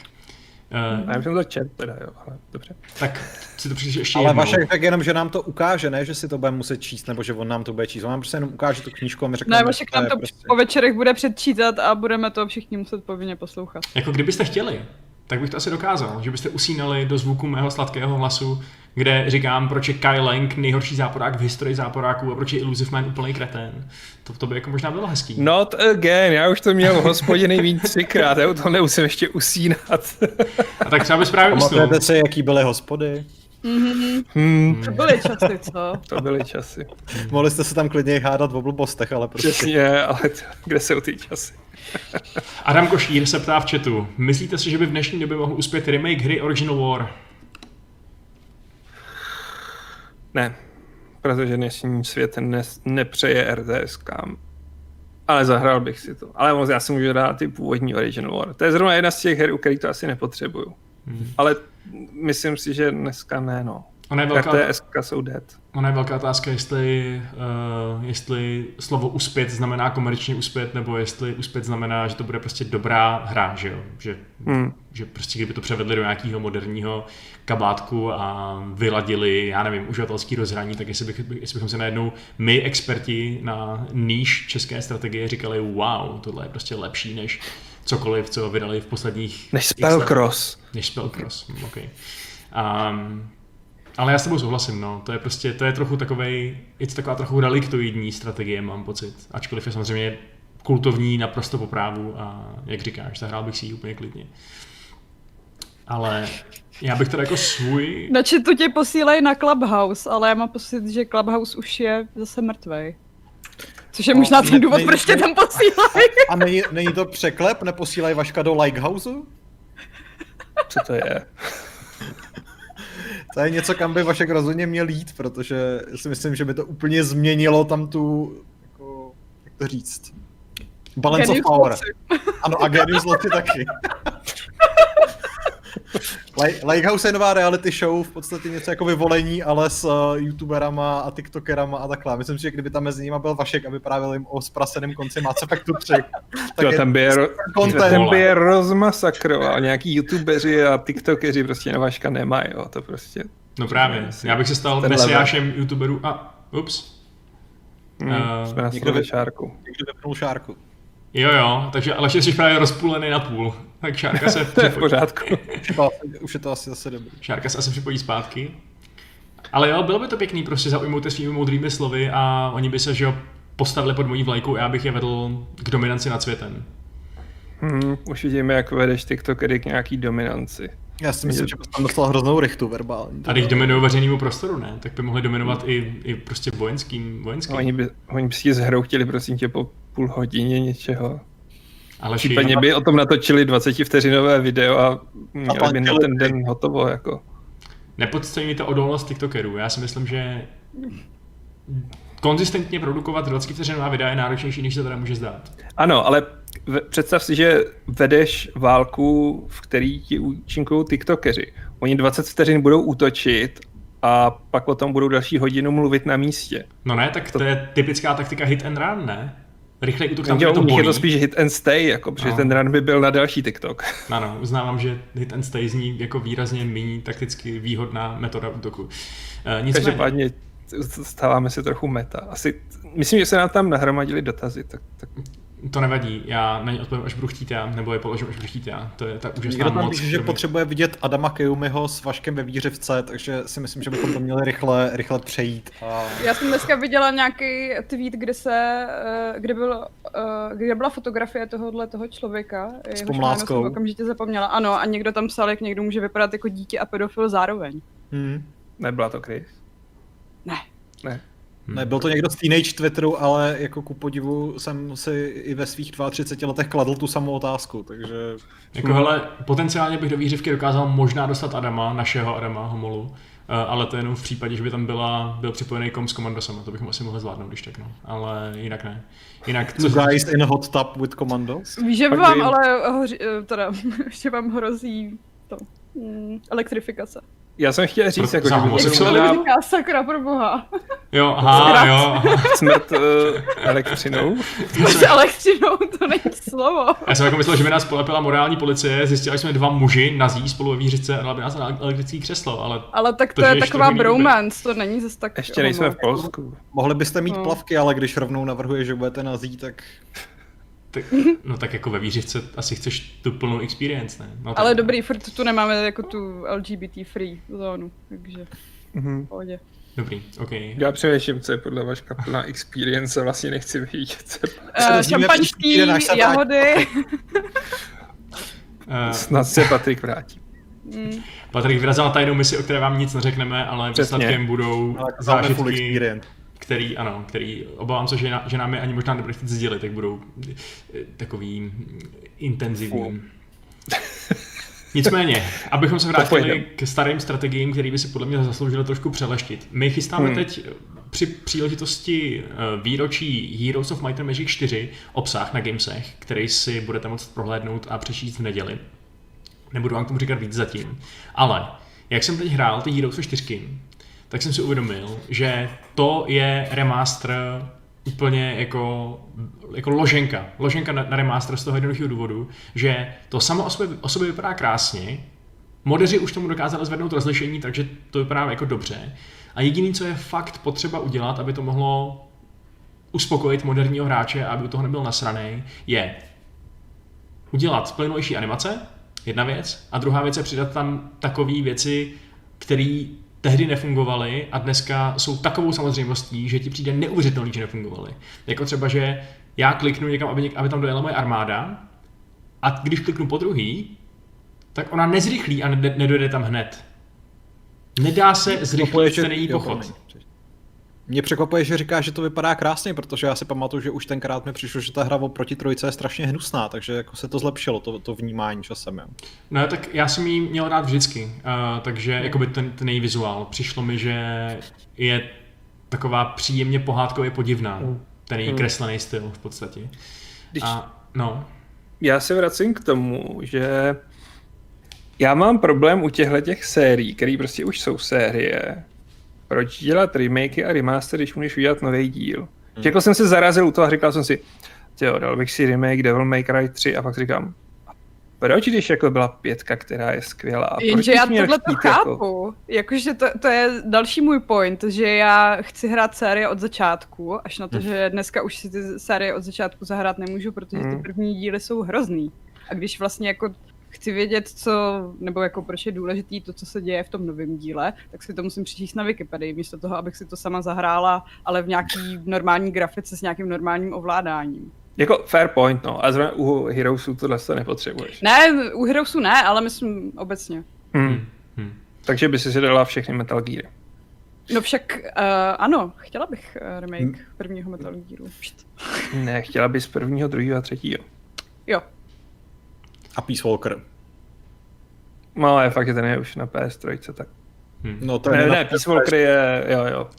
Uh, já jsem to čet, teda jo, ale dobře. Tak si to přijde ještě Ale jednou. Vašek tak jenom, že nám to ukáže, ne, že si to bude muset číst, nebo že on nám to bude číst. On nám prostě jenom ukáže tu knížku a my řekneme, Ne, Vašek nám to prostě... po večerech bude předčítat a budeme to všichni muset povinně poslouchat. Jako kdybyste chtěli, tak bych to asi dokázal, že byste usínali do zvuku mého sladkého hlasu, kde říkám, proč je Kai Lang nejhorší záporák v historii záporáků a proč je Illusive Man úplný kretén. To, to by jako možná bylo hezký. Not again, já už to měl v hospodě nejvíc třikrát, já u toho nemusím ještě usínat. A tak třeba bys právě usnul. Pamatujete si, jaký byly hospody? Hmm, To byly časy, co? to byly časy. Mohli jste se tam klidně hádat v blbostech, ale prostě... Přesně, ale to, kde jsou ty časy? Adam Košír se ptá v chatu. Myslíte si, že by v dnešní době mohl uspět remake hry Original War? Ne, protože dnešní svět ne, nepřeje RTSkám. Ale zahrál bych si to. Ale moc já si můžu dát ty původní Original War. To je zrovna jedna z těch her, u kterých to asi nepotřebuju. Hmm. Ale myslím si, že dneska ne, no. Ona je velká, RTS jsou dead. ona je velká otázka, jestli, uh, jestli slovo uspět znamená komerčně uspět, nebo jestli uspět znamená, že to bude prostě dobrá hra, že jo? Že, Hmm. že prostě kdyby to převedli do nějakého moderního kabátku a vyladili, já nevím, uživatelský rozhraní, tak jestli, bych, jestli bychom se najednou my, experti na níž české strategie, říkali, wow, tohle je prostě lepší než cokoliv, co vydali v posledních... Než let. Než Spellcross, okay. um, ale já s tebou souhlasím, no. To je prostě, to je trochu takovej, je to taková trochu reliktoidní strategie, mám pocit. Ačkoliv je samozřejmě kultovní naprosto po právu a jak říkáš, zahrál bych si ji úplně klidně. Ale já bych teda jako svůj... Na chatu tě posílají na Clubhouse, ale já mám pocit, že Clubhouse už je zase mrtvej. Což je No, možná ten důvod, ne- proč tě tam posílají. A není, není to překlep? Neposílají Vaška do Likehouse? Co to je? To je něco, kam by Vašek rozhodně měl jít, protože si myslím, že by to úplně změnilo tam tu, jako, jak to říct, balance Genius of power. Ano, a Genius Loci taky. Li- Likehouse je nová reality show, v podstatě něco jako vyvolení, ale s uh, youtuberama a tiktokerama a takhle. Myslím si, že kdyby tam mezi nimi byl Vašek a vyprávěl jim o spraseném konci Mass Effectu 3, tak Jo, ten by je, ro- content. ten by je rozmasakroval. Nějaký youtubeři a tiktokeři prostě na Vaška nemají, jo. To prostě... No právě, já bych se stal Ten mesiášem youtuberů a... Ups. Hmm, Eh, jsme na někdo šárku. někdo vypnul šárku. Jo, jo, takže ale jsi právě rozpůlený na půl. Tak Šárka se, To je v pořádku. Už je to, asi- už je to asi zase dobrý. Šárka se asi připojí zpátky. Ale jo, bylo by to pěkný prostě zaujmout je svými moudrými slovy a oni by se, že jo, postavili pod mojí vlajku a já bych je vedl k dominanci nad světem. Hmm, už vidíme, jak vedeš tiktokery k nějaký dominanci. Já si myslím, že bys tam dostal hroznou rychtu verbální. A když dominují veřejnému prostoru, ne? Tak by mohli dominovat i, i prostě vojenským, vojenským. Oni by, oni by si zhroutili, prosím tě, po půl hodině něčeho. Ale Případně by o tom natočili 20 vteřinové video a měli tam by na ten den hotovo, jako. Nepodceňujte odolnost TikTokerů. Já si myslím, že konzistentně produkovat 20 vteřinová videa je náročnější, než se teda může zdát. Ano, ale představ si, že vedeš válku, v který ti účinkují tiktokeři. Oni 20 vteřin budou útočit a pak o tom budou další hodinu mluvit na místě. No ne, tak to je typická taktika hit and run, ne? Rychlej útok tam, kde to nich je bolí. to spíš hit and stay, jako, protože No. ten run by byl na další TikTok. Ano, uznávám, že hit and stay zní jako výrazně méně takticky výhodná metoda útoku. Uh, nicméně, Každopádně stáváme se trochu meta. Asi, myslím, že se nám tam nahromadili dotazy, tak, tak to nevadí, já na ně odpovím, až budu chtít já, nebo je položím, až budu chtít já. To je ta úžasná Někdo tam moc. píše, že potřebuje vidět Adama Keumiho s Vaškem ve výřivce, takže si myslím, že bychom to měli rychle, rychle přejít. A... Já jsem dneska viděla nějaký tweet, kde se, eh, kde, byl, eh, kde byla fotografie tohohle toho člověka. jméno pomláskou. jsem okamžitě zapomněla. Ano, a někdo tam psal, jak někdo může vypadat jako dítě a pedofil zároveň. Hmm. nebyla to Chris. Ne. Ne. Ne, byl to někdo z teenage Twitteru, ale jako ku podivu jsem si i ve svých 32 letech kladl tu samou otázku, takže... Jako hele, potenciálně bych do výřivky dokázal možná dostat Adama, našeho Adama, Homolu, eh, ale to jenom v případě, že by tam byla, byl připojený kom s komandosama, to bychom asi mohli zvládnout, když tak no. Ale jinak ne. Jinak, co guys in hot tub with commandos? Víš, že vám ale hoři, eh, teda, že vám hrozí to, mm, elektrifikace. Já jsem chtěl říct, jako, že homosexualita... Jak se sakra pro boha. Jo, aha, jo. Aha. Smrt uh, elektřinou. Smrt elektřinou, to není slovo. Já jsem jako myslel, že mi nás polepila morální policie, zjistili jsme dva muži nazí spolu ve výřice a dala by nás na elektrický křeslo, ale... Ale tak to, to je taková bromance, to není zase tak... Ještě nejsme v Polsku. Mohli byste mít no. plavky, ale když rovnou navrhuje, že budete nazí, tak... Tak, no tak jako ve výřivce asi chceš tu plnou experience, ne? No, Ale dobrý, furt tu nemáme jako tu LGBT free zónu, takže mm-hmm. pohodě. Dobrý, ok. Já přemýšlím, co je podle vaška plná experience, vlastně nechci vidět. Uh, šampaňský, jahody. uh, Snad se Patrik vrátí. Mm. Patrik vyrazil tajnou misi, o které vám nic neřekneme, ale výsledkem budou zážitky, který, ano, který, obávám se, že, na, že nám je ani možná nebude chtít sdělit, tak budou eh, takový intenzivní. Nicméně, abychom se vrátili k starým strategiím, který by si podle mě zasloužili trošku přeleštit. My chystáme hmm. teď eh, při příležitosti eh, výročí Heroes of Might and Magic 4 obsah na Gamesech, který si budete moct prohlédnout a přečíst v neděli. Nebudu vám k tomu říkat víc zatím. Ale jak jsem teď hrál ty Heroes 4, tak jsem si uvědomil, že to je remaster úplně jako, jako loženka. Loženka na, na remaster z toho jednoduchého důvodu, že to samo o sobě, o sobě vypadá krásně, modeři už tomu dokázali zvednout rozlišení, takže to vypadá jako dobře. A jediný, co je fakt potřeba udělat, aby to mohlo uspokojit moderního hráče a aby u toho nebyl nasraný, je udělat plynulejší animace, jedna věc, a druhá věc je přidat tam takové věci, které tehdy nefungovaly a dneska jsou takovou samozřejmostí, že ti přijde neuvěřitelný, že nefungovaly. Jako třeba, že já kliknu někam, aby, aby tam dojela moje armáda a když kliknu po druhý, tak ona nezrychlí a ne, nedojde tam hned. Nedá se zrychlit stejný pochod. Mě překvapuje, že říká, že to vypadá krásně, protože já si pamatuju, že už tenkrát mi přišlo, že ta hra oproti trojce je strašně hnusná, takže jako se to zlepšilo, to, to vnímání časem. Jo. No tak já jsem ji měl rád vždycky, uh, takže jako by ten, ten její vizuál. Přišlo mi, že je taková příjemně pohádkově podivná, mm. ten její mm. kreslený styl v podstatě. Když... A, no. Já se vracím k tomu, že já mám problém u těchto těch sérií, které prostě už jsou série, proč dělat remakey a remaster, když můžeš udělat nový díl. Hmm. Jako jsem se zarazil u toho a říkal jsem si, jo, dal bych si remake Devil May Cry 3 a pak říkám, proč, když jako byla pětka, která je skvělá? Jenže já tohle to chápu. Jako... Jakože to, to je další můj point, že já chci hrát série od začátku, až na to, hmm. že dneska už si ty série od začátku zahrát nemůžu, protože ty hmm. první díly jsou hrozný. A když vlastně jako chci vědět, co, nebo jako proč je důležitý to, co se děje v tom novém díle, tak si to musím přečíst na Wikipedii, místo toho, abych si to sama zahrála, ale v nějaký normální grafice s nějakým normálním ovládáním. Jako fair point, no. A zrovna u Heroesů tohle se nepotřebuješ. Ne, u Heroesů ne, ale myslím obecně. Hmm. Hmm. Takže by si dala všechny Metal Geary. No však uh, ano, chtěla bych uh, remake hmm. prvního Metal Gearu. ne, chtěla bys prvního, druhého a třetího. Jo, a Peace Walker. No, ale fakt, že ten je už na PS3, tak... Hmm. No, to ne, ne, Peace Walker je, jo, jo.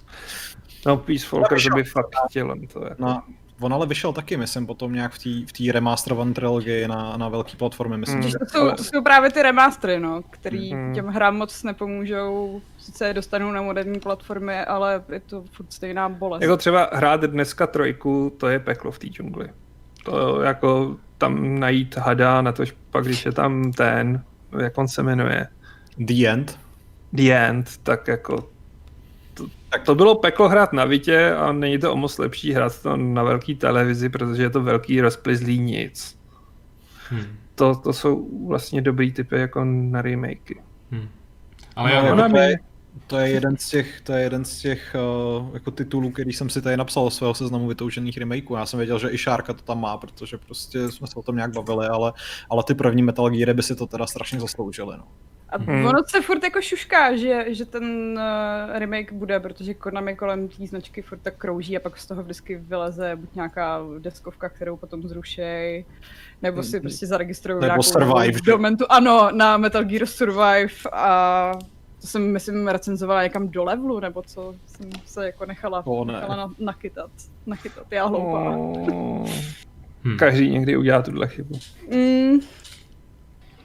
No, Peace Walker to by fakt chtěl. To jako... no, on ale vyšel taky, myslím, potom nějak v té remasterované trilogii na, na velké platformy, myslím. Hmm. To, jsou, to jsou právě ty remastery, no, který hmm. těm hrám moc nepomůžou. Sice je dostanou na moderní platformy, ale je to furt stejná bolest. Jako třeba hrát dneska trojku, to je peklo v té džungli. To jako tam najít hada, na to pak, když je tam ten, jak on se jmenuje? The End? The End, tak jako to, tak to bylo peklo hrát na Vitě a není to o moc lepší hrát to na velký televizi, protože je to velký rozplizlý nic. Hmm. To, to jsou vlastně dobrý typy jako na remakey. Hmm. Ale no, já, jako to je jeden z těch, to je jeden z těch uh, jako titulů, který jsem si tady napsal o svého seznamu vytoužených remakeů. Já jsem věděl, že i Šárka to tam má, protože prostě jsme se o tom nějak bavili, ale, ale ty první Metal Geary by si to teda strašně zasloužili. No. A Hmm. ono se furt jako šušká, že, že ten uh, remake bude, protože Konami kolem té značky furt tak krouží a pak z toho vždycky vyleze buď nějaká deskovka, kterou potom zrušej, nebo si prostě zaregistrují Nebo nějakou Survive, že? domentu, ano, na Metal Gear Survive a to jsem, myslím, recenzovala někam do levelu, nebo co jsem se jako nechala, O, ne. nechala na, nachytat, nachytat, já hloupá. Oh. Hm. Každý někdy udělá tuhle chybu. Mm,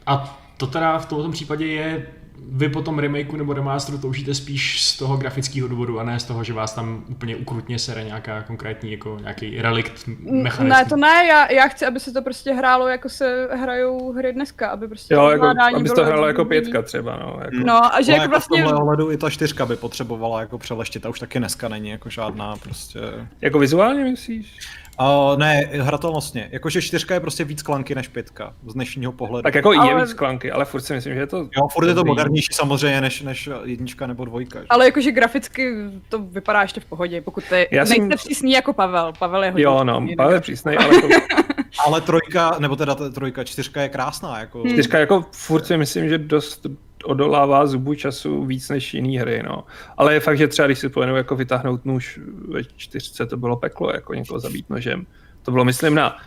A to teda v tomto případě je, vy po tom remakeu nebo remasteru toužíte spíš z toho grafického důvodu a ne z toho, že vás tam úplně ukrutně sere nějaká konkrétní, jako nějaký relikt mechanismus. Ne, to ne, já, já chci, aby se to prostě hrálo, jako se hrajou hry dneska, aby prostě Jo, jako, abys to hrála jako pětka třeba, no. Jako. No a že Ale jako jako vlastně, v tomhle ohledu i ta čtyřka by potřebovala jako přeleštit a už taky dneska není jako žádná prostě... Jako vizuálně myslíš? Uh, ne, hratelnostně. Jakože čtyřka je prostě víc klanky než pětka, z dnešního pohledu. Tak jako ale... je víc klanky, ale furt si myslím, že je to... Jo, furt je to modernější samozřejmě než, než jednička nebo dvojka. Že? ale jakože graficky to vypadá ještě v pohodě, pokud ty Já jsem- nejste přísný jako Pavel, Pavel je hodně Jo, no, přísný, ale přísnej, ale jako, Ale trojka, nebo teda ta trojka, čtyřka je krásná. Jako... Hmm. čtyřka jako furt si myslím, že dost odolává zubu času víc než jiný hry, no. Ale je fakt, že třeba když si pojenu jako vytáhnout nůž ve čtyřce, to bylo peklo, jako někoho zabít nožem. To bylo, myslím, na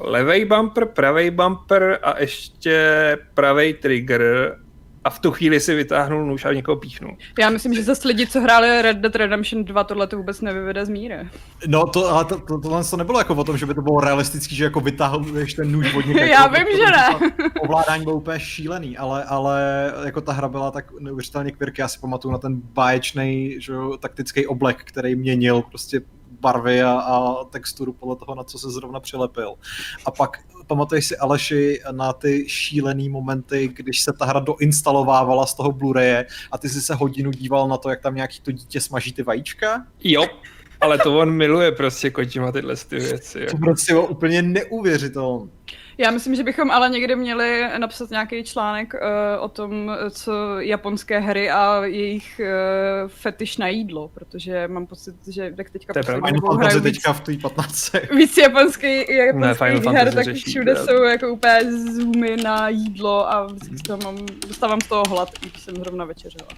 levej bumper, pravej bumper a ještě pravej trigger a v tu chvíli si vytáhnul nůž a někoho píchnul. Já myslím, že zase lidi, co hráli Red Dead Redemption 2, tohle to vůbec nevyvede z míry. No to, ale to, to, tohle to nebylo jako o tom, že by to bylo realistický, že jako vytahuješ ten nůž od někaď. Já vím, že ne. to Ovládání bylo úplně šílený, ale, ale jako ta hra byla tak neuvěřitelně quirky. Já si pamatuju na ten báječný že, jo, taktický oblek, který měnil prostě barvy a, a texturu podle toho, na co se zrovna přilepil. A pak pamatuješ si Aleši na ty šílený momenty, když se ta hra doinstalovávala z toho Blu-raye a ty si se hodinu díval na to, jak tam nějaký to dítě smaží ty vajíčka? Jo, ale to on miluje prostě Kojima tyhle ty věci. To Jo. prostě bylo úplně neuvěřitelné. Já myslím, že bychom ale někdy měli napsat nějaký článek uh, o tom, co japonské hry a jejich uh, fetiš na jídlo, protože mám pocit, že tak teďka To je pravda. Víc, teďka v té 15. víc japonský, Ne, japonských Final her, tak řeší, všude jsou jako úplně zoomy na jídlo a vždycky toho mám, dostávám z toho hlad, i když jsem zrovna večeřela.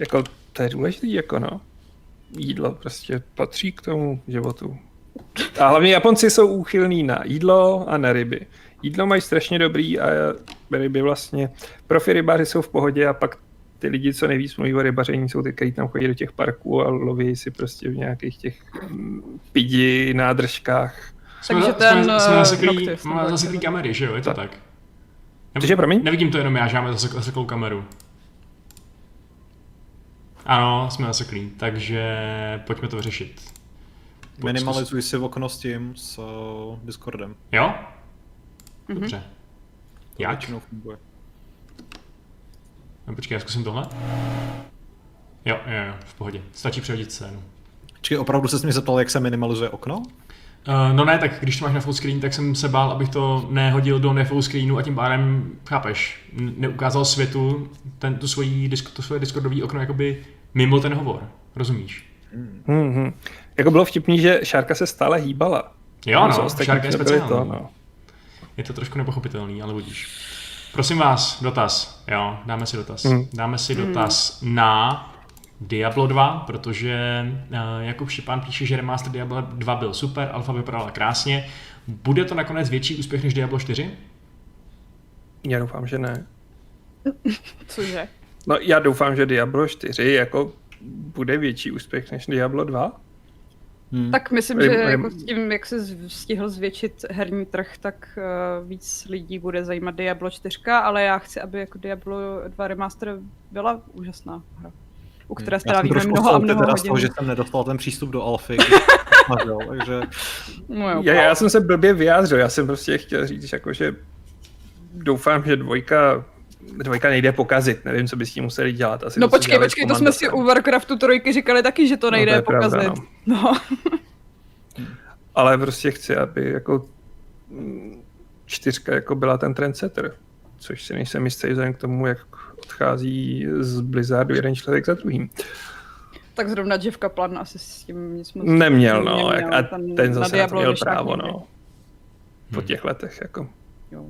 Jako, to je důležitý, jako no. Jídlo prostě patří k tomu životu. A hlavně Japonci jsou úchylní na jídlo a na ryby. Jídlo mají strašně dobrý a ryby vlastně. Profi rybáři jsou v pohodě a pak ty lidi, co nejvíc mluví o rybaření, jsou ty, kteří tam chodí do těch parků a loví si prostě v nějakých těch mm, pidi, nádržkách. Jsme, Takže ten, jsme, jsme eh, zaseklý, máme zaseklý kamery, že jo, je to Tak. tak? Cože, promiň? Nevidím to jenom já, že máme zasek, zaseklou kameru. Ano, jsme zaseklí, takže pojďme to vyřešit. Minimalizuj si okno s tím, s uh, Discordem. Jo? Mhm. Dobře. To Jak? většinou funguje. No, počkej, já zkusím tohle. Jo, jo, jo, v pohodě. Stačí přehodit scénu. Čili opravdu se mě zeptal, jak se minimalizuje okno? Uh, no ne, tak když to máš na full screen, tak jsem se bál, abych to nehodil do ne full screenu a tím pádem, chápeš, neukázal světu ten, tu, svojí, to svoje Discordový okno jakoby mimo ten hovor. Rozumíš? Mm-hmm. Jako bylo vtipný, že Šárka se stále hýbala. Jo, Co no, ostatní šárka je speciální. To, no. Je to trošku nepochopitelný, ale budíš. Prosím vás, dotaz. Jo, dáme si dotaz. Hmm. Dáme si dotaz na Diablo 2, protože uh, Jakub Štěpán píše, že remaster Diablo 2 byl super, alfa vypadala krásně. Bude to nakonec větší úspěch než Diablo 4? Já doufám, že ne. Cože? No já doufám, že Diablo 4 jako bude větší úspěch než Diablo 2. Hmm. Tak myslím, že jako s tím, jak se stihl zvětšit herní trh, tak uh, víc lidí bude zajímat Diablo 4, ale já chci, aby jako Diablo 2 Remaster byla úžasná hra. U které jsem strávíme mnoho a mnoho teda z toho, hodin. že jsem nedostal ten přístup do Alfy, takže No jo, Já, já jsem se blbě vyjádřil, já jsem prostě chtěl říct, jako, že doufám, že dvojka, dvojka nejde pokazit, nevím, co by s tím museli dělat. Asi No to, počkej, počkej, to jsme si u Warcraftu trojky říkali taky, že to No, to nejde je pravda, pokazit. no. No. Ale prostě chci, aby jako čtyřka jako byla ten trendsetter, což si nejsem jistý vzhledem k tomu, jak odchází z Blizzardu jeden člověk za druhým. Tak zrovna Jeff Kaplan asi s tím nic moc Neměl, no, neměl. jak, a Ten ten zase na to měl právo, no. Po těch letech, jako. Jo.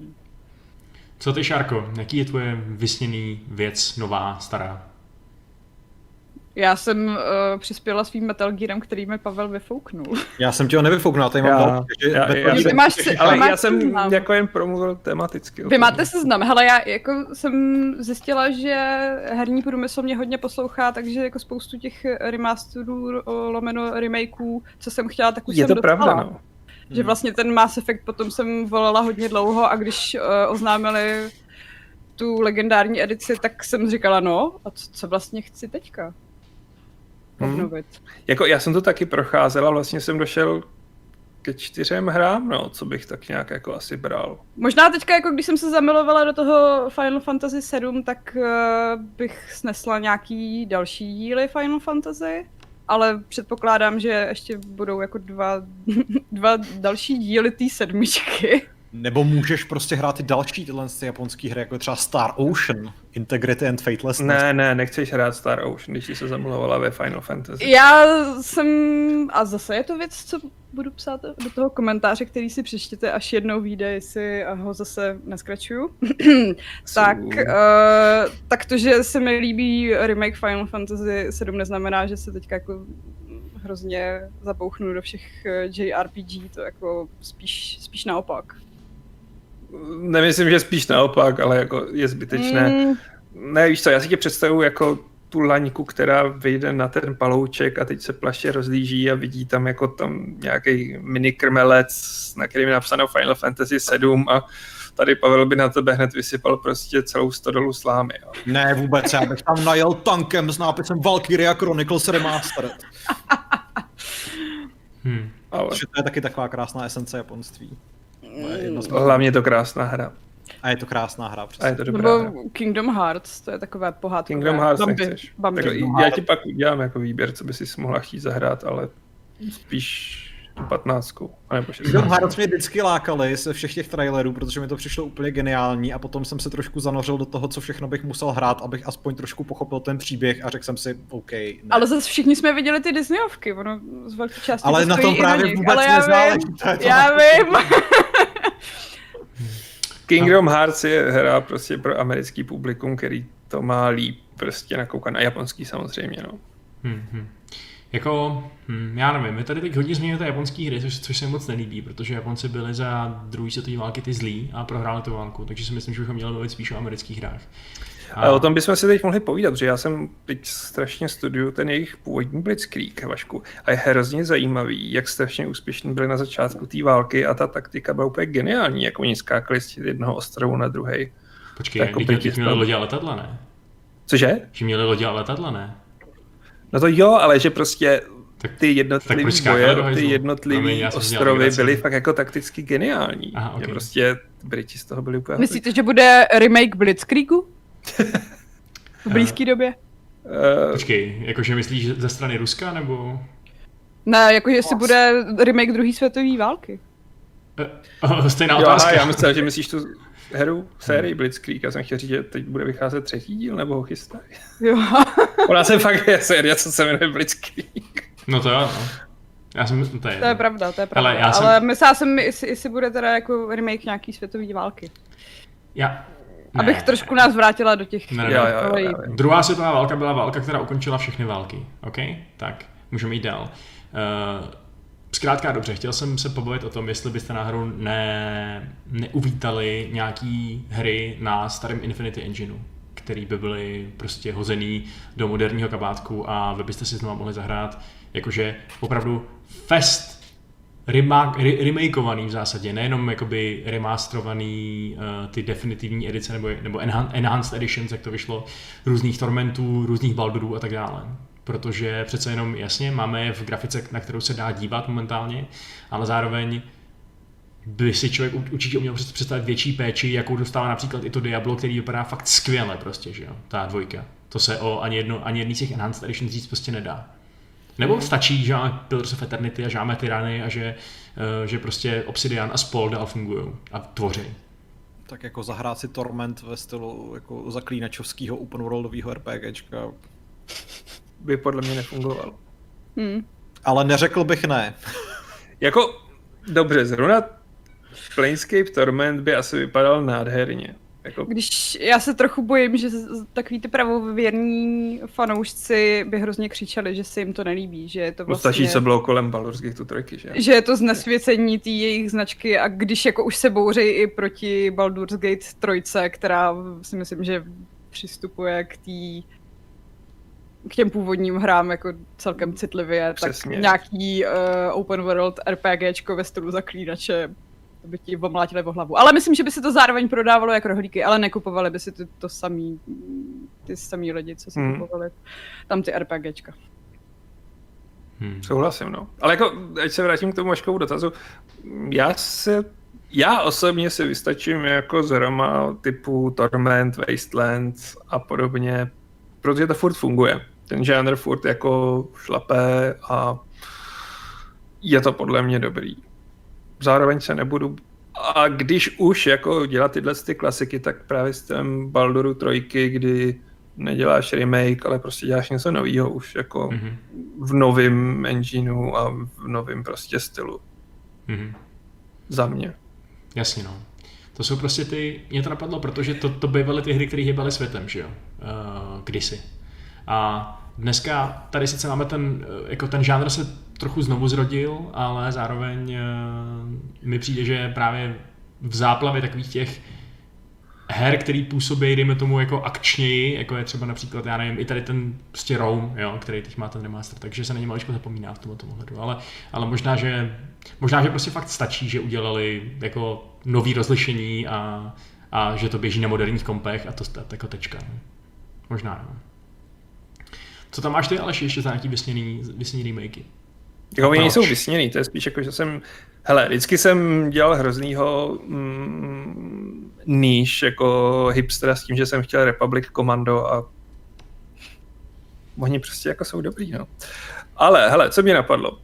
Co ty, Šárko? Jaký je tvoje vysněný věc, nová, stará? Já jsem uh, přispěla svým Metal Gearem, který mi Pavel vyfouknul. Já jsem tě ho nevyfouknul, tady mám Já- dal, že já- já- máš si- Ale máš já jsem seznam. jako jen promluvil tematicky. Vy máte seznam. Hele, já jako jsem zjistila, že herní průmysl mě hodně poslouchá, takže jako spoustu těch remasterů, o, lomeno remakeů, co jsem chtěla, tak už Je jsem to dostala. pravda, no. Že vlastně ten Mass Effect potom jsem volala hodně dlouho a když uh, oznámili tu legendární edici, tak jsem říkala, no, a co, co vlastně chci teďka? Hmm. Obnovit. Jako já jsem to taky procházel a vlastně jsem došel ke čtyřem hrám, no, co bych tak nějak jako asi bral. Možná teďka, jako když jsem se zamilovala do toho Final Fantasy 7, tak uh, bych snesla nějaký další díly Final Fantasy, ale předpokládám, že ještě budou jako dva, dva další díly té sedmičky. Nebo můžeš prostě hrát ty další tyhle ty japonské hry, jako třeba Star Ocean, Integrity and Fatelessness. Ne, ne, nechceš hrát Star Ocean, když jsi se zamluvala ve Final Fantasy. Já jsem, a zase je to věc, co budu psát do toho komentáře, který si přečtěte, až jednou vyjde, jestli ho zase neskračuju. tak, uh, tak to, že se mi líbí remake Final Fantasy 7 neznamená, že se teďka jako hrozně zabouchnu do všech eh, JRPG, to jako spíš, spíš naopak. Nemyslím, že spíš naopak, ale jako je zbytečné. Mm, Ne, víš co, já si tě představuji jako tu laňku, která vyjde na ten palouček a teď se plaště rozlíží a vidí tam jako tam nějaký mini krmelec, na kterým je napsáno Final Fantasy 7 a tady Pavel by na tebe hned vysypal prostě celou stodolu slámy. Jo. Ne, vůbec, já bych tam najel tankem s nápisem Valkyria Chronicles Remastered. Hmm. Ale to je taky taková krásná esence japonství. Z- hlavně je to krásná hra. A je to krásná hra, A je přesně. to dobrá hra. nebo Kingdom Hearts, to je takové pohádkové. Kingdom Hearts Bambi, nechceš. Bambi. Tak já ti pak udělám jako výběr, co by si mohla chtít zahrát, ale spíš tu 15 nebo 16. Kingdom Hearts mě vždycky lákali ze všech těch trailerů, protože mi to přišlo úplně geniální a potom jsem se trošku zanořil do toho, co všechno bych musel hrát, abych aspoň trošku pochopil ten příběh a řekl jsem si, OK, ne. Ale zase všichni jsme viděli ty Disneyovky, ono z velké části Ale to na tom právě nich, vůbec ale já nezáleží, Vím, to já na- vím. Kingdom Hearts je hra prostě pro americký publikum, který to má líp prostě nakoukat na japonský samozřejmě, no. Hmm, hmm. Jako, hm, já nevím, my tady teď hodně změníme japonské hry, což, což se moc nelíbí, protože Japonci byli za druhé světové války ty zlí a prohráli tu válku, takže si myslím, že bychom měli mluvit spíš o amerických hrách. A... Ale o tom bychom si teď mohli povídat, protože já jsem teď strašně studuju ten jejich původní Blitzkrieg, Vašku, a je hrozně zajímavý, jak strašně úspěšní byli na začátku té války a ta taktika byla úplně geniální, jak oni skákali z jednoho ostrovu na druhý. Počkej, Jako teď British měli lodě a letadla, ne? Cože? Že měli lodě a letadla, ne? No to jo, ale že prostě Tak- ty skákali boje, ty dělal ostrovy byly fakt jako takticky geniální. Aha, Že ok. prostě Briti z toho byli úplně Myslíte, že bude remake Blitzkriegu? V blízké době? Uh, Počkej, jakože myslíš že ze strany Ruska, nebo... Ne, jako jestli bude remake druhé světové války. Eh, Stejná jo, otázka. aha, já myslel, že myslíš tu hru sérii Blitzkrieg. Já jsem chtěl říct, že teď bude vycházet třetí díl, nebo ho chystají. Jo. Ona se fakt je série, co se jmenuje Blitzkrieg. No to jo, no. Já jsem, to je, To je pravda, to je pravda. Hele, já jsem- Ale myslela jsem, jestli, jestli bude teda jako remake nějaký světové války. Já... Abych Ne. trošku nás vrátila do těch Ne, ne, Jo, jo, jo, jo. Druhá světová válka byla válka, která ukončila všechny války. OK? Tak, můžeme jít dál. Uh, zkrátka dobře, chtěl jsem se pobavit o tom, jestli byste náhodou ne, neuvítali nějaký hry na starém Infinity Engineu, který by byly prostě hozený do moderního kabátku a vy byste si znovu mohli zahrát jakože opravdu fest remake, re, remakeovaný v zásadě, nejenom jakoby remasterovaný uh, ty definitivní edice nebo, nebo enhan, enhanced editions, jak to vyšlo, různých Tormentů, různých Baldurů a tak dále. Protože přece jenom jasně máme je v grafice, na kterou se dá dívat momentálně, ale zároveň by si člověk ur- určitě uměl před- představit větší péči, jakou dostává například i to Diablo, který vypadá fakt skvěle prostě, že jo, ta dvojka. To se o ani, jedno, ani jedný z těch Enhanced Editions říct prostě nedá. Nebo stačí, že máme Pillars of Eternity a že máme Tyrany a že, eh, že prostě Obsidian a Spol dál fungují a tvoří. Tak jako zahrát si Torment ve stylu jako zaklínačovského open worldového RPGčka. By podle mě nefungoval. Hmm. Ale neřekl bych ne. Jako, dobře, zrovna Planescape Torment by asi vypadal nádherně. Jako, Když já se trochu bojím, že takový ty pravověrní fanoušci by hrozně křičeli, že se jim to nelíbí, že je to vlastně... stačí, co bylo kolem Baldur's Gate 3, že? že je to znesvěcení té jejich značky a když jako už se bouřejí i proti Baldur's Gate 3, která si myslím, že přistupuje k té k těm původním hrám jako celkem citlivě, Přesně. tak nějaký uh, open world RPGčko ve stylu zaklínače to by ti omlátili o hlavu. Ale myslím, že by se to zároveň prodávalo jako rohlíky, ale nekupovali by si to, to samý, ty samý lidi, co si Hmm. kupovali tam ty RPGčka. Hmm. Souhlasím, no. Ale jako, ať se vrátím k tomu Vaškovu dotazu, já se, já osobně si vystačím jako s hrama typu Torment, Wasteland a podobně, protože to furt funguje. Ten žánr furt jako šlapé a je to podle mě dobrý. Zároveň se nebudu a když už jako dělat tyhle ty klasiky, tak právě s tím Balduru trojky, kdy neděláš remake, ale prostě děláš něco nového už jako Mhm. v novém engineu a v novém prostě stylu. Mhm. Za mě. Jasně, no. To jsou prostě ty, mě to napadlo, protože to, to bývaly ty hry, které hýbaly světem, že jo, uh, kdysi. A dneska tady sice máme ten, eh, jako ten žánr se trochu znovu zrodil, ale zároveň uh, mi přijde, že právě v záplavě takových těch her, který působí, dejme tomu, jako akčněji, jako je třeba například, já nevím, i tady ten prostě Rome, jo, který teď má ten remaster, takže se na ně maličko zapomíná v tomto ohledu, ale, ale možná, že, možná, že prostě fakt stačí, že udělali jako nový rozlišení a, a že to běží na moderních kompech a to jako tečka. No. Možná, no. Co tam máš ty, Aleši, ještě za nějaký vysněný, vysněný remakey? Jako oni nejsou vysněný, to je spíš jako, že jsem, hele, vždycky jsem dělal hroznýho mm, níž jako hipstera s tím, že jsem chtěl Republic Commando a oni prostě jako jsou dobrý, no. Ale, hele, co mě napadlo?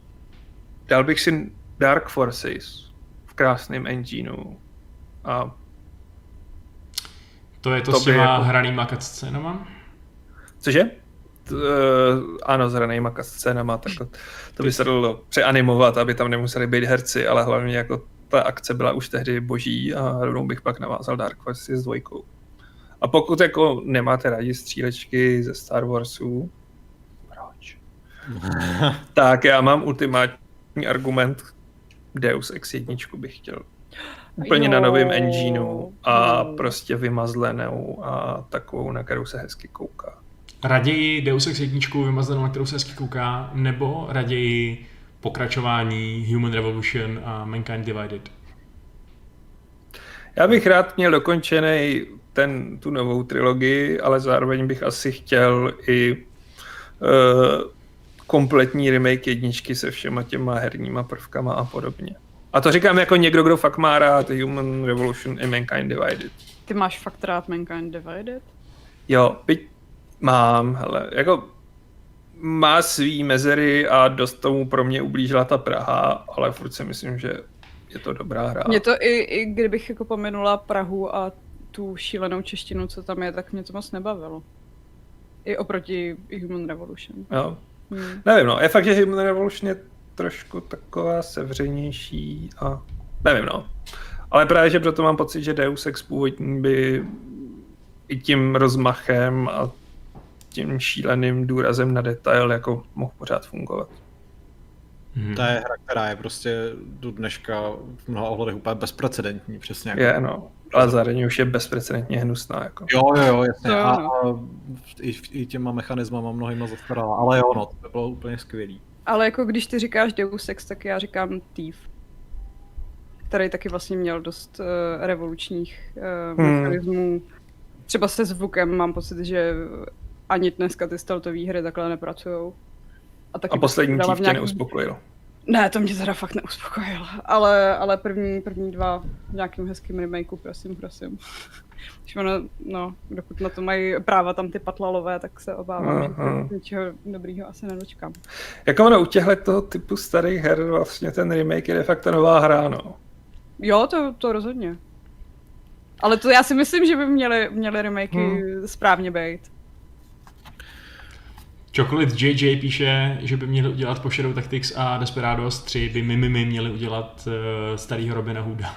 Dal bych si Dark Forces v krásném engineu a To je to, To s těma jako- hranýma cutscenama? Cože? Uh, ano, s hranýma scénama, tak to, to by se dalo přeanimovat, aby tam nemuseli být herci, ale hlavně jako ta akce byla už tehdy boží a rovnou bych pak navázal Dark Forces s dvojkou. A pokud jako nemáte rádi střílečky ze Star Warsů, proč? tak já mám ultimátní argument, Deus Ex jedničku bych chtěl. Úplně na Jo. novém engineu a prostě vymazlenou a takovou, na kterou se hezky kouká. Raději Deus Ex jedničku vymazlenou, na kterou se hezky kouká, nebo raději pokračování Human Revolution a Mankind Divided? Já bych rád měl dokončený ten, tu novou trilogii, ale zároveň bych asi chtěl i uh, kompletní remake jedničky se všema těma herníma prvkama a podobně. A to říkám jako někdo, kdo fakt má rád Human Revolution i Mankind Divided. Ty máš fakt rád Mankind Divided? Jo, byť mám, hele, jako má svý mezery a dost tomu pro mě ublížila ta Praha, ale furt si myslím, že je to dobrá hra. Mě to i, i kdybych jako pominula Prahu a tu šílenou češtinu, co tam je, tak mě to moc nebavilo. I oproti Human Revolution. Jo. Hmm. Nevím, no, je fakt, že Human Revolution je trošku taková sevřenější a nevím, no. Ale právě, že proto mám pocit, že Deus Ex původní by i tím rozmachem a tím šíleným důrazem na detail jako mohl pořád fungovat. Mhm. To je hra, která je prostě do dneška v mnoha ohledech úplně bezprecedentní, přesně jako. Je, no. Ale zároveň už je bezprecedentně hnusná, jako. Jo, jo, jo, jasně. Jo, A, no. a i, i těma mechanismama mnohýma zastarala, ale jo, no, to by bylo úplně skvělý. Ale jako když ty říkáš Deus Ex, tak já říkám Thief. Který taky vlastně měl dost uh, revolučních uh, Hmm. mechanismů. Třeba se zvukem mám pocit, že ani dneska ty stealthové hry takhle nepracujou. A, taky A poslední dala tív v tě nějaký- neuspokojil. Ne, to mě teda fakt neuspokojilo. Ale, ale první, první dva v nějakým hezkým remakeu, prosím, prosím. Když ono, no, dokud na to mají práva tam ty patlalové, tak se obávám, že Aha. to něčeho dobrýho asi nedočkám. Jako ono u těchto toho typu starých her vlastně ten remake je de facto nová hra, no. Jo, to, to rozhodně. Ale to já si myslím, že by měly, měly remakey Hmm. správně být. Čokoliv JJ píše, že by měli udělat po Shadow Tactics a Desperados 3 by Mimimi měli udělat uh, starýho Robina Hooda.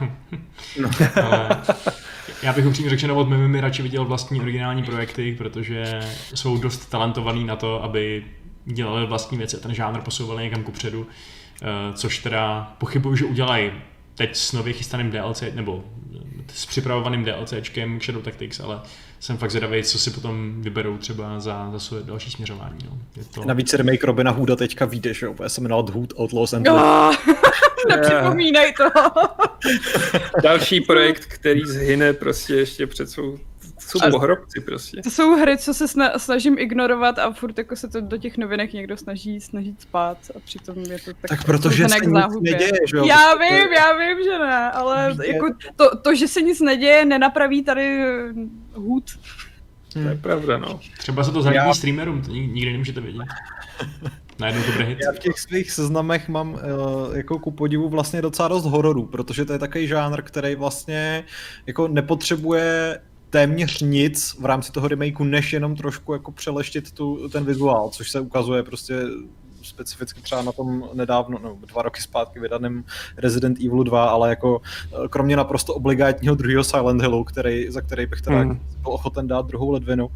No. Ale Já bych upřímně řečeno od Mimimi radši viděl vlastní originální projekty, protože jsou dost talentovaný na to, aby dělali vlastní věci a ten žánr posouvali někam kupředu, eh, což teda pochybuju, že udělají teď s nově chystaným DLC, nebo s připravovaným DLCčkem Shadow Tactics, ale jsem fakt zvědavý, co si potom vyberou třeba za, za své další směřování. No. Je to... Navíc remake Robina Hooda teďka vyjde, že jo? Já jsem jmenoval Hood Outlaws and oh, Nepřipomínej to. Další projekt, který zhyne prostě ještě před svou jsou pohrobci prostě. To jsou hry, co se snažím ignorovat a furt jako se to do těch novinek někdo snaží snažit spát a přitom je to tak... Tak protože se nic neděje, že jo? Já vím, já vím, že ne, ale jako to, to, že se nic neděje, nenapraví tady hůd. Hmm. To je pravda, no. Třeba se to zalíbí já... streamerům, to nikdy nemůžete vědět. Najednou to hit. Já v těch svých seznamech mám uh, jako ku podivu vlastně docela dost hororů, protože to je takový žánr, který vlastně jako nepotřebuje téměř nic v rámci toho remakeu, než jenom trošku jako přeleštit tu, ten vizuál, což se ukazuje prostě specificky třeba na tom nedávno, no, dva roky zpátky vydaném Resident Evil 2, ale jako eh, kromě naprosto obligátního druhého Silent Hillu, který, za který bych teda mm. byl ochoten dát druhou ledvinu,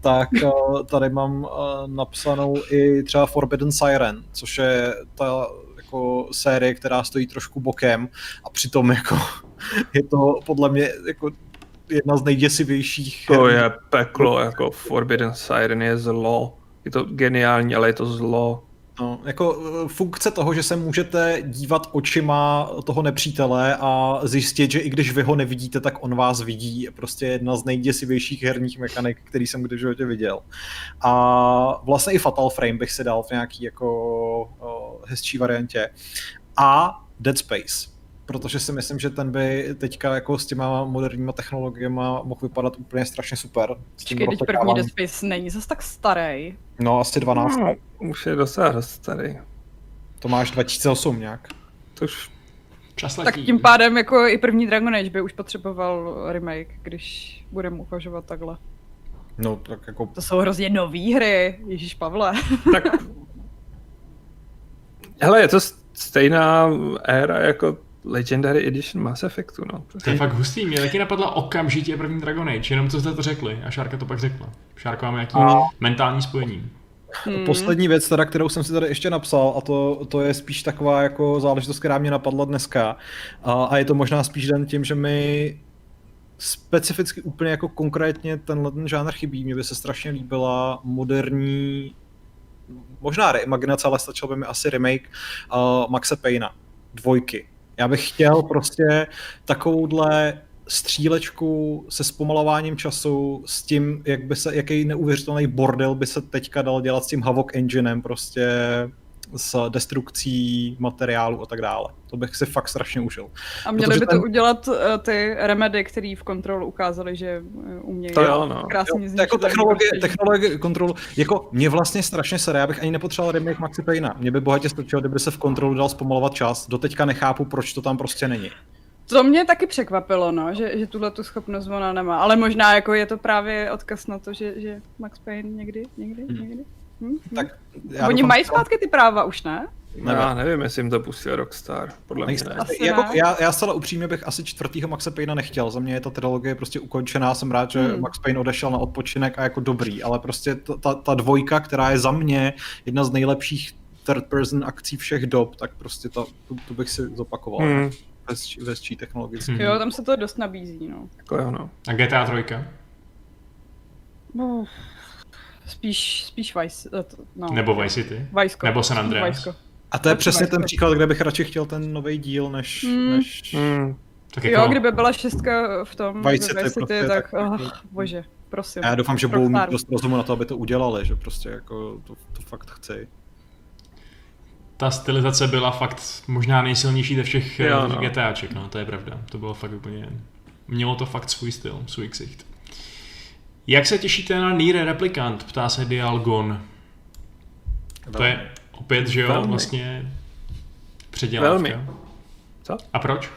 tak eh, tady mám eh, napsanou i třeba Forbidden Siren, což je ta jako série, která stojí trošku bokem a přitom jako je to podle mě jako jedna z nejděsivějších. To je peklo, jako Forbidden Siren je zlo. Je to geniální, ale je to zlo. No, jako eh, funkce toho, že se můžete dívat očima toho nepřítele a zjistit, že i když vy ho nevidíte, tak on vás vidí, je prostě jedna z nejděsivějších herních mechanik, který jsem kdy v životě viděl. A vlastně i Fatal Frame bych si dal v nějaký jako o, hezčí variantě. A Dead Space protože si myslím, že ten by teďka jako s těma moderníma technologiemi mohl vypadat úplně strašně super. Počkej, teď první Dead Space není zase tak starý. No, asi 12. No, už je docela dost starý. To máš 2008 nějak. To už Čas letí. Tak tím pádem jako i první Dragon Age by už potřeboval remake, když budeme uvažovat takhle. No, tak jako... To jsou hrozně nový hry, Ježíš Pavle. Tak... Hele, je to stejná éra jako Legendary Edition Mass Effectu, no. To je fakt hustý, mě taky napadla okamžitě první Dragon Age, jenom co jste to řekli a Šárka to pak řekla. Šárka máme nějaký a... mentální spojení. Hmm. Poslední věc, teda, kterou jsem si tady ještě napsal, a to, to je spíš taková jako záležitost, která mě napadla dneska. A, a je to možná spíš den tím, že mi specificky úplně jako konkrétně tenhle ten žánr chybí. Mně by se strašně líbila moderní, možná reimaginace, ale stačil by mi asi remake uh, Maxe Payna, dvojky já bych chtěl prostě takovouhle střílečku se zpomalováním času, s tím, jak by se, jaký neuvěřitelný bordel by se teďka dal dělat s tím Havok enginem, prostě s destrukcí materiálu a tak dále. To bych si fakt strašně užil. A měli Protože by to ten... udělat uh, ty remedy, které v kontrolu ukázali, že uh, umějí to jo, no. krásně jo, Jako technologie, technologie kontrolu, jako mě vlastně strašně sere, já bych ani nepotřeboval remake Maxi Payna. Mě by bohatě stačilo, kdyby se v kontrolu dal zpomalovat čas. Doteďka nechápu, proč to tam prostě není. To mě taky překvapilo, no, že, že tuhle tu schopnost ona nemá, ale možná jako je to právě odkaz na to, že, že Max Payne někdy, někdy, hmm. někdy. Hmm. Tak já Oni mají zpátky ty práva už, ne? Ne, já nevím, jestli jim to pustil Rockstar. Podle mě ne. Jako, já, já zcela upřímně bych asi čtvrtýho Maxe Payna nechtěl. Za mě je ta trilogie prostě ukončená. Jsem rád, že hmm. Max Payne odešel na odpočinek a jako dobrý, ale prostě ta, ta dvojka, která je za mě jedna z nejlepších third person akcí všech dob, tak prostě to, to, to bych si zopakoval. Hmm. Ve, ve technologicky. Hmm. Jo, tam se to dost nabízí, no. Jako jo, no. A GTA 3? No, spíš, spíš Vice, eh, no. Nebo Vice City. Viceko. Nebo San Andreas. Viceko. A to je přesně ten příklad, kde bych radši chtěl ten nový díl, než... Mm. než... Mm. Tak jako... Jo, kdyby byla šestka v tom Vice City, Vice City prostě, tak, tak oh, bože, prosím. Já doufám, že budou mít dost rozumu na to, aby to udělali, že prostě jako to, to fakt chci. Ta stylizace byla fakt možná nejsilnější ze všech jo, no. GTAček, no, to je pravda. To bylo fakt úplně... Mělo to fakt svůj styl, svůj ksicht. Jak se těšíte na Nier Replicant? Ptá se Dialgon. To je opět, že jo, Velmi. vlastně předělávka. Velmi. Co? A proč?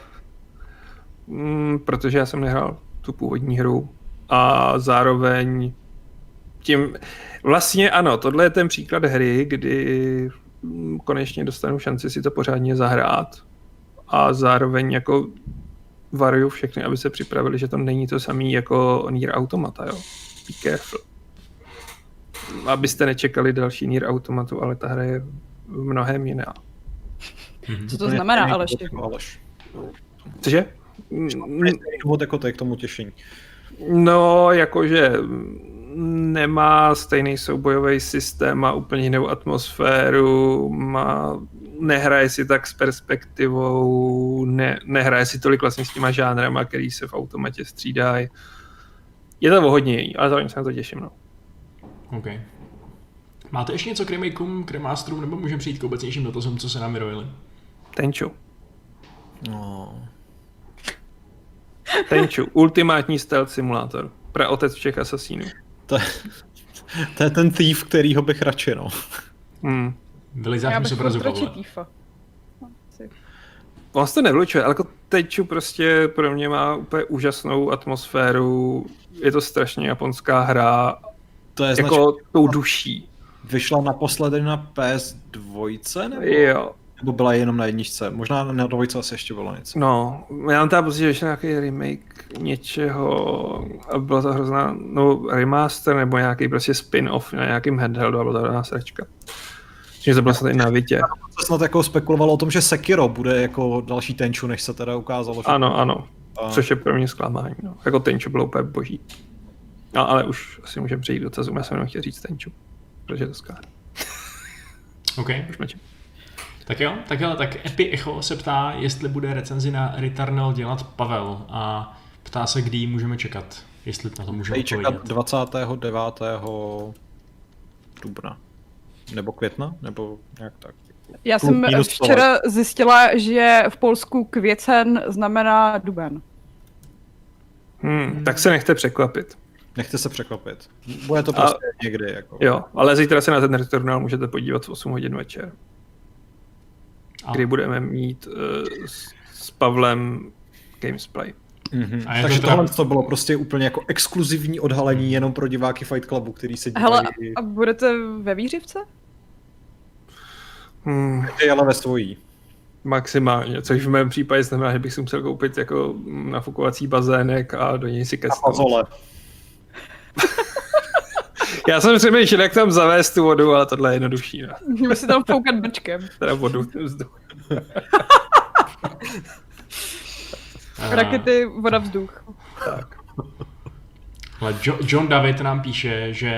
Mm, protože já jsem nehrál tu původní hru a zároveň tím, vlastně ano, tohle je ten příklad hry, kdy konečně dostanu šanci si to pořádně zahrát a zároveň jako varuju všechny, aby se připravili, že to není to samé jako Nier Automata, jo. Be careful. Abyste nečekali další Nier Automatu, ale ta hra je mnohem jiná. Co to znamená, Aleši? Aleš. Cože? Důvod jako ty k tomu těšení. No, jakože nemá stejný soubojový systém, má úplně jinou atmosféru, má, nehraje si tak s perspektivou, ne, nehraje si tolik vlastně s těma žánrama, který se v automatě střídají. Je to hodně jiný, ale zároveň se na to těším. No. OK. Máte ještě něco k remakeům, k remasterům, nebo můžeme přijít k obecnějším dotazům, co se nám vyrojili? Tenču. No. Tenču. Ultimátní stealth simulátor. Pra otec všech asasínů. To, to je ten thief, kterýho bych radši, no. Hmm. Vylizáš Já mi z bych obrazu. On se to nevlučuje, ale jako Tenču prostě pro mě má úplně úžasnou atmosféru. Je to strašně japonská hra, To je značka, jako tou duší. vyšla naposledy na PS2, nebo, Jo. Nebo byla jenom na jedničce? Možná na dvojce asi ještě bylo něco. No, já mám teda pocit, že ještě nějaký remake něčeho a byla to hrozná, no remaster nebo nějaký prostě spin-off na nějakým handheldu a byla to hrozná sračka. Že to bylo snad i na Vitě. Se snad jako spekulovalo o tom, že Sekiro bude jako další tenču, než se teda ukázalo. Že... Ano, ano. A- Což je pro mě zklamání. No. Jako Tenchu bylo úplně boží. No, ale už asi můžeme přejít dotazům. Já jsem jenom chtěl říct Tenchu. Protože je to skvělé. OK. Už mlčím. Tak jo, tak hele, tak Epi Echo se ptá, jestli bude recenzi na Returnal dělat Pavel a ptá se, kdy ji můžeme čekat, jestli na to můžeme čekat odpovědět. 29. dubna. Nebo května? Nebo nějak tak. Já jsem včera zjistila, že v Polsku kvěcen znamená duben. Hmm, tak se nechte překvapit. Nechte se překvapit. Bude to A- prostě někdy. Jako. Jo, ale zítra se na ten returnál můžete podívat v 8 hodin večer, A, kdy budeme mít uh, s, s Pavlem Gamesplay. Mhm. A je Takže to tohle to bylo prostě úplně jako exkluzivní odhalení jenom pro diváky Fight Clubu, který se Hele, dívají a budete ve výřivce? Hmm, ty, ale ve svojí. maximálně, což v mém případě znamená, že bych si musel koupit jako nafukovací bazének a do něj si A kecnout. Já jsem přemýšlel, jak tam zavést tu vodu, ale tohle je jednodušší. Ne? Můžeme si tam foukat brčkem. Teda vodu, Rakety, voda, vzduch. Tak. John David nám píše, že,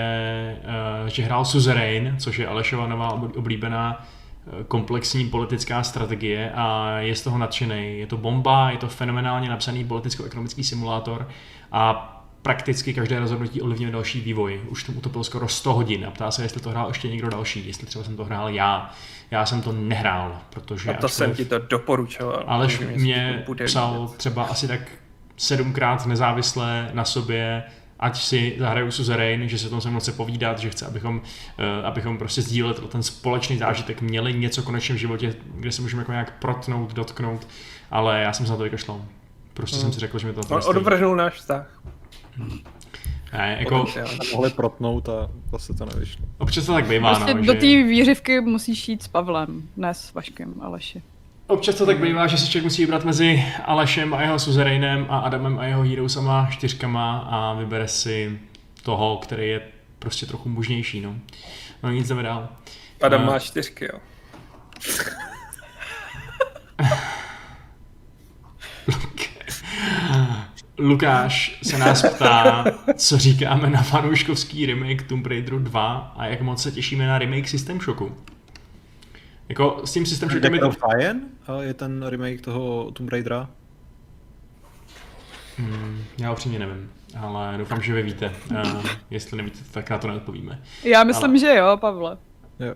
uh, že hrál Suzerain, což je Alešova nová ob- oblíbená eh, komplexní politická strategie a je z toho nadšený. Je to bomba, je to fenomenálně napsaný politicko-ekonomický simulátor a prakticky každé rozhodnutí ovlivňuje další vývoj. Už tomu utopil skoro 100 hodin a ptá se, jestli to hrál ještě někdo další, jestli třeba jsem to hrál já. Já jsem to nehrál, protože... A to jsem ti to doporučoval. Aleš Takže mě to psal líbit. třeba asi tak sedmkrát nezávisle na sobě, ať si zahraju Suzerain, že se o tom se chce povídat, že chce, abychom, eh, abychom prostě sdíleli ten společný zážitek, měli něco konečně v životě, kde se můžeme jako nějak protnout, dotknout, ale já jsem se na to vykašlal. Prostě jsem si řekl, že mi to On odvrhnul náš vztah. Ne, jako. Mohli protnout a zase to nevyšlo. občas to tak bývá, Prostě no, do že... té výřivky musíš jít s Pavlem, ne s Vaškem, Aleši. Občas to tak bývá, že si člověk musí vybrat mezi Alešem a jeho Suzerainem a Adamem a jeho Heroesama čtyřkama a vybere si toho, který je prostě trochu mužnější, no. No nic jdeme dál. Adam Eh, má čtyřky, jo. Lukáš se nás ptá, co říkáme na fanouškovský remake Tomb Raideru 2 a jak moc se těšíme na remake System Shocku. Jako s tím System Shockem je to... Fire je ten remake toho Tomb Raidera. Hmm, já upřímně nevím, ale doufám, že vy víte. Uh, jestli nevíte, tak na to neodpovíme. Já myslím, Ale- že jo, Pavle. Jo.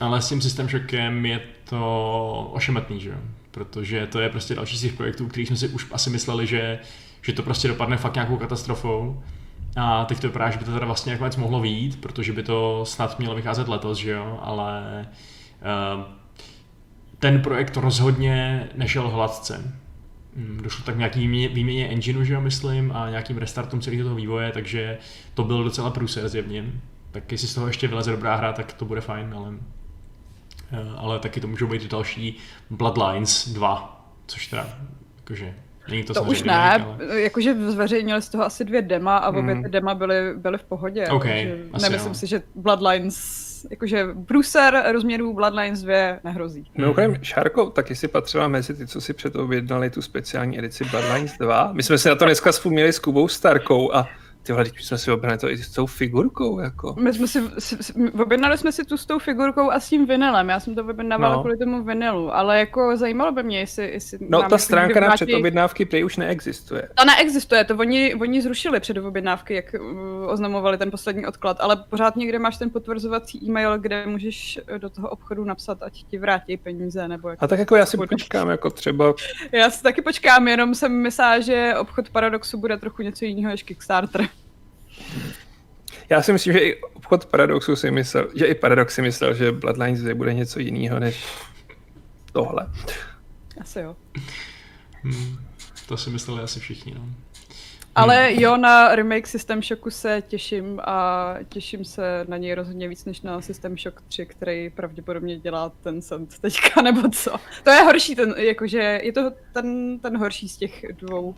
Ale s tím System Shockem je to ošemetný, že jo? Protože to je prostě další z těch projektů, který jsme si už asi mysleli, že, že to prostě dopadne fakt nějakou katastrofou. A teď to vypadá, že by to teda vlastně nakonec mohlo výjít, protože by to snad mělo vycházet letos, že jo? Ale uh, ten projekt rozhodně nešel hladce. Mm, Došlo tak nějaký výměně, výměně engineu, že jo, myslím, a nějakým restartům celého toho vývoje, takže to byl docela průser zjevně. Tak jestli z toho ještě vyleze dobrá hra, tak to bude fajn, ale, eh, ale taky to můžou být další Bloodlines 2, což teda, jakože, Není to, To už ne, ale... jakože zveřejnili z toho asi dvě dema a obě Hmm. ty dema byly, byly v pohodě. OK, takže asi nemyslím jo. si, že Bloodlines, jakože Brucer rozměrů Bloodlines 2 nehrozí. Mimochodem, Šárko, taky si patřila mezi ty, co si předobjednali tu speciální edici Bloodlines 2. My jsme se na to dneska vzpomněli s Kubou Starkou a ty vole, teď jsme si objednali to i s tou figurkou, jako. My jsme si, si, si, objednali jsme si tu s tou figurkou a s tím vinylem. Já jsem to objednávala No. kvůli tomu vinylu, ale jako zajímalo by mě, jestli, jestli No, ta jako stránka na předobjednávky prej už neexistuje. Ta neexistuje, to oni, oni zrušili předobjednávky, jak uh, oznamovali ten poslední odklad, ale pořád někde máš ten potvrzovací e-mail, kde můžeš eh, do toho obchodu napsat, ať ti vrátí peníze, nebo jak. A tak jako já si počkám, jako třeba, Já si taky počkám, jenom jsem myslela, že obchod Paradoxu bude trochu něco jiného než Kickstarter. Já si myslím, že i obchod Paradoxu si myslel, že i Paradox si myslel, že Bloodlines 2 bude něco jiného než tohle. Asi jo. Hmm, to si mysleli asi všichni, no. Ale jo, na remake System Shocku se těším a těším se na něj rozhodně víc než na System Shock 3, který pravděpodobně dělá ten Sand teďka, nebo co. To je horší, ten, jakože je to ten, ten horší z těch dvou.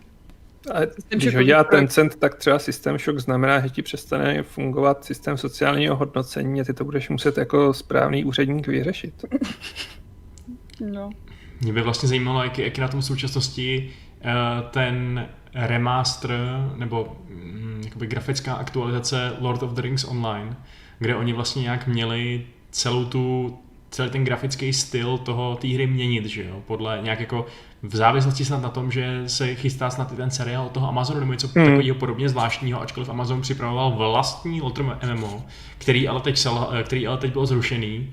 Ale System když ho dělá. Tencent, tak třeba System Shock znamená, že ti přestane fungovat systém sociálního hodnocení a ty to budeš muset jako správný úředník vyřešit. No. Mě by vlastně zajímalo, jak, jak je na tom v současnosti eh, ten remaster nebo mm, jakoby grafická aktualizace Lord of the Rings Online, kde oni vlastně nějak měli celou tu celý ten grafický styl toho té hry měnit, že jo, podle nějak jako v závislosti snad na tom, že se chystá snad i ten seriál od toho Amazonu nebo něco Hmm. takového podobně zvláštního, ačkoliv Amazon připravoval vlastní Lotr MMO, který ale teď, sel, který ale teď byl zrušený,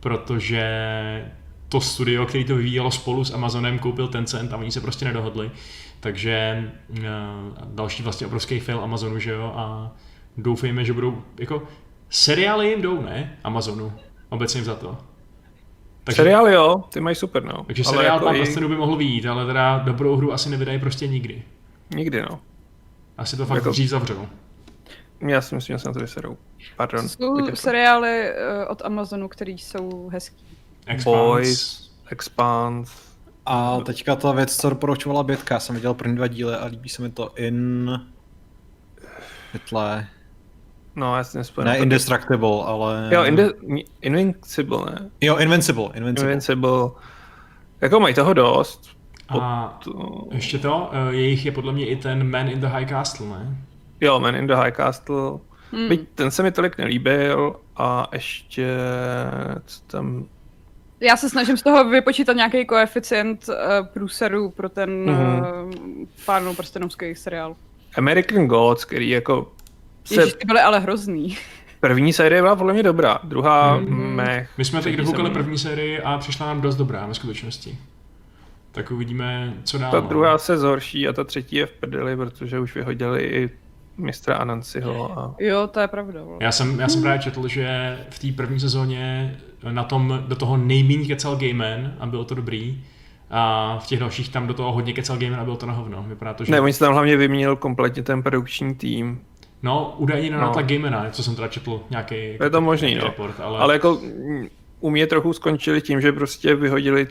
protože to studio, který to vyvíjelo spolu s Amazonem, koupil Tencent a oni se prostě nedohodli. Takže uh, další vlastně obrovský fail Amazonu, že jo, a doufejme, že budou, jako seriály jim jdou, ne? Amazonu, obecně za to. Takže, Seriál jo, ty mají super, no. takže Ale seriál jako tam i- prostě by mohl vyjít, ale teda dobrou hru asi nevydají prostě nikdy. Nikdy, no. Asi to fakt Jako- dřív zavřou. Já si myslím, že se na to vyserou. Pardon. Jsou Vykašlu. seriály eh, od Amazonu, které jsou hezký. Expanse. Boys, Expanse. A teďka ta věc, co doporučovala Bětka, jsem viděl první dva díly a líbí se mi to in... Pytle. No, já si nespomenu. Ne Indestructible, ale... Jo, Inde- Invincible, ne? Jo, Invincible, Invincible. Invincible. Jako mají toho dost. A To... ještě to, eh, jejich je podle mě i ten Man in the High Castle, ne? Jo, Man in the High Castle. Hmm. Byť ten se mi tolik nelíbil a ještě co tam... Já se snažím z toho vypočítat nějaký koeficient uh, průseru pro ten Mhm. uh, pánu prstenovský seriál. American Gods, který jako se Ježiš, ty byly ale hrozný. první série byla podle mě dobrá, druhá Mhm. mech. My jsme teď dokoukali první sérii a přišla nám dost dobrá ve skutečnosti. Tak uvidíme, co dál. Ta no. druhá se zhorší a ta třetí je v prdeli, protože už vyhodili i mistra Anansiho a Jo, to je pravda. Já jsem, já jsem právě četl, že v té první sezóně na tom do toho nejméně kecal Gayman a bylo to dobrý. A v těch dalších tam do toho hodně kecal Gayman a bylo to na hovno. Vypadá to, že... Ne, oni se tam hlavně vyměnil kompletně ten produkční tým. No, údajně na No. nátlak Gaymana, co jsem teda četl nějaký Je to možný, no. report, ale, Ale jako mm, u mě trochu skončili tím, že prostě vyhodili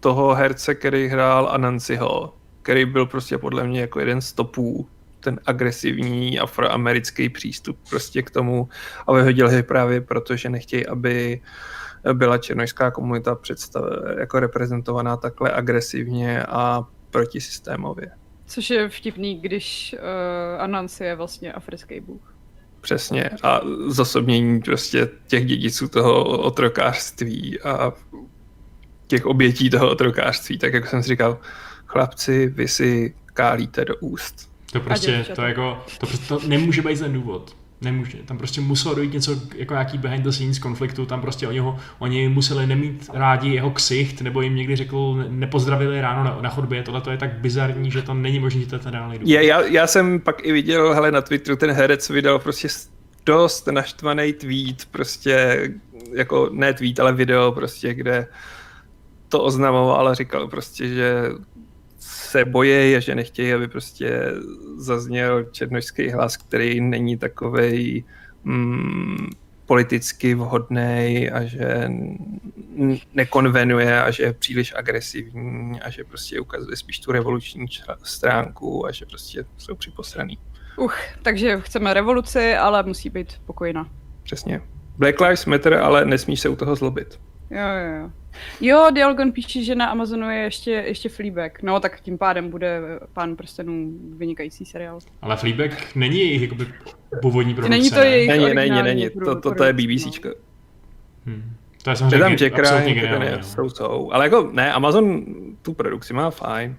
toho herce, který hrál Anansiho, který byl prostě podle mě jako jeden z topů, ten agresivní afroamerický přístup prostě k tomu a vyhodili ho právě proto, že nechtějí, aby byla černojská komunita představ, jako reprezentovaná takhle agresivně a protisystémově. Což je vtipný, když uh, Anansi je vlastně africký bůh. Přesně. A zosobnění prostě těch dědiců toho otrokářství a těch obětí toho otrokářství. Tak jak jsem si říkal, chlapci, vy si kálíte do úst. to prostě, to jako, to prostě to nemůže být ten důvod. Nemůže. Tam prostě muselo dojít něco, jako nějaký behind the scenes konfliktu, tam prostě oni, ho, oni museli nemít rádi jeho ksicht, nebo jim někdy řekl, ne- nepozdravili ráno na, na chodbě, tohle to je tak bizarní, že to není možné, že to ten reálný. Je, já, já, jsem pak i viděl, hele, na Twitteru ten herec vydal prostě dost naštvaný tweet, prostě jako ne tweet, ale video prostě, kde to oznamoval a říkal prostě, že se boje, že nechtějí, aby prostě zazněl černožský hlas, který není takovej mm, politicky vhodný a že nekonvenuje a že je příliš agresivní a že prostě ukazuje spíš tu revoluční stránku a že prostě jsou připosraný. Uch, takže chceme revoluci, ale musí být pokojná. Přesně. Black Lives Matter, ale nesmíš se u toho zlobit. Jo, jo, jo. Jo, Dialgon píše, že na Amazonu je ještě, ještě Fleabag. No, tak tím pádem bude Pán prstenů vynikající seriál. Ale Fleabag není jejich jakoby původní produkce. Není to jejich Není, není, není. To, to, to je BBC. Hmm. To je samozřejmě tam Jack Ryan, geniální. je, no. jsou, jsou. Ale jako, ne, Amazon tu produkci má fajn.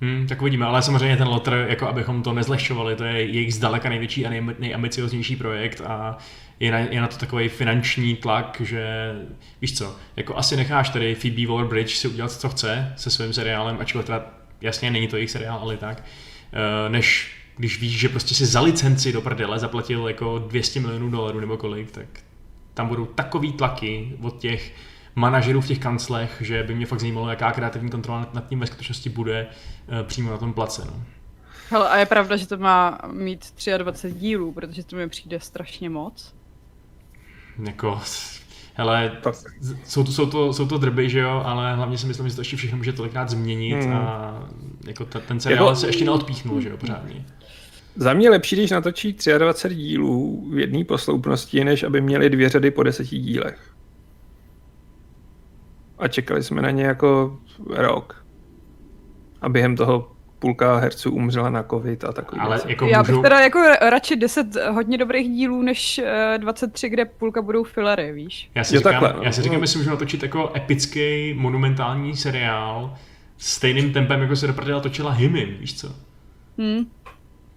Hmm, tak uvidíme, ale samozřejmě ten Lotr, jako abychom to nezlehčovali, to je jejich zdaleka největší a nej, nejambicioznější projekt a je na, je na to takový finanční tlak, že víš co, jako asi necháš tady Phoebe Waller-Bridge si udělat, co chce se svým seriálem, ačkoliv teda jasně není to jejich seriál, ale tak, eh, než když víš, že prostě si za licenci do prdele zaplatil jako 200 milionů dolarů nebo kolik, tak tam budou takový tlaky od těch manažerů v těch kanclech, že by mě fakt zajímalo, jaká kreativní kontrola nad tím ve skutečnosti bude eh, přímo na tom place. No. Hele, a je pravda, že to má mít 23 dílů, protože to mi přijde strašně moc. Jako, hele, jsou to, jsou, to, jsou to drby, že jo, ale hlavně si myslím, že to ještě všechno může tolikrát změnit Hmm. a jako ta, ten seriál Jako- se ještě neodpíchnul, že jo, pořádně. Za mě lepší, když natočí 23 dílů v jedné posloupnosti, než aby měli dvě řady po deseti dílech. A čekali jsme na ně jako rok. A během toho půlka herců umřela na covid a takový Ale jako Já bych můžu, teda jako radši 10 hodně dobrých dílů, než eh, 23, kde půlka budou fillery, víš? já si Jo, říkám, takhle, no. já si říkám, jestli můžu natočit jako epický, monumentální seriál s stejným tempem, jako se do prdela točila Hymim, víš co? Hm.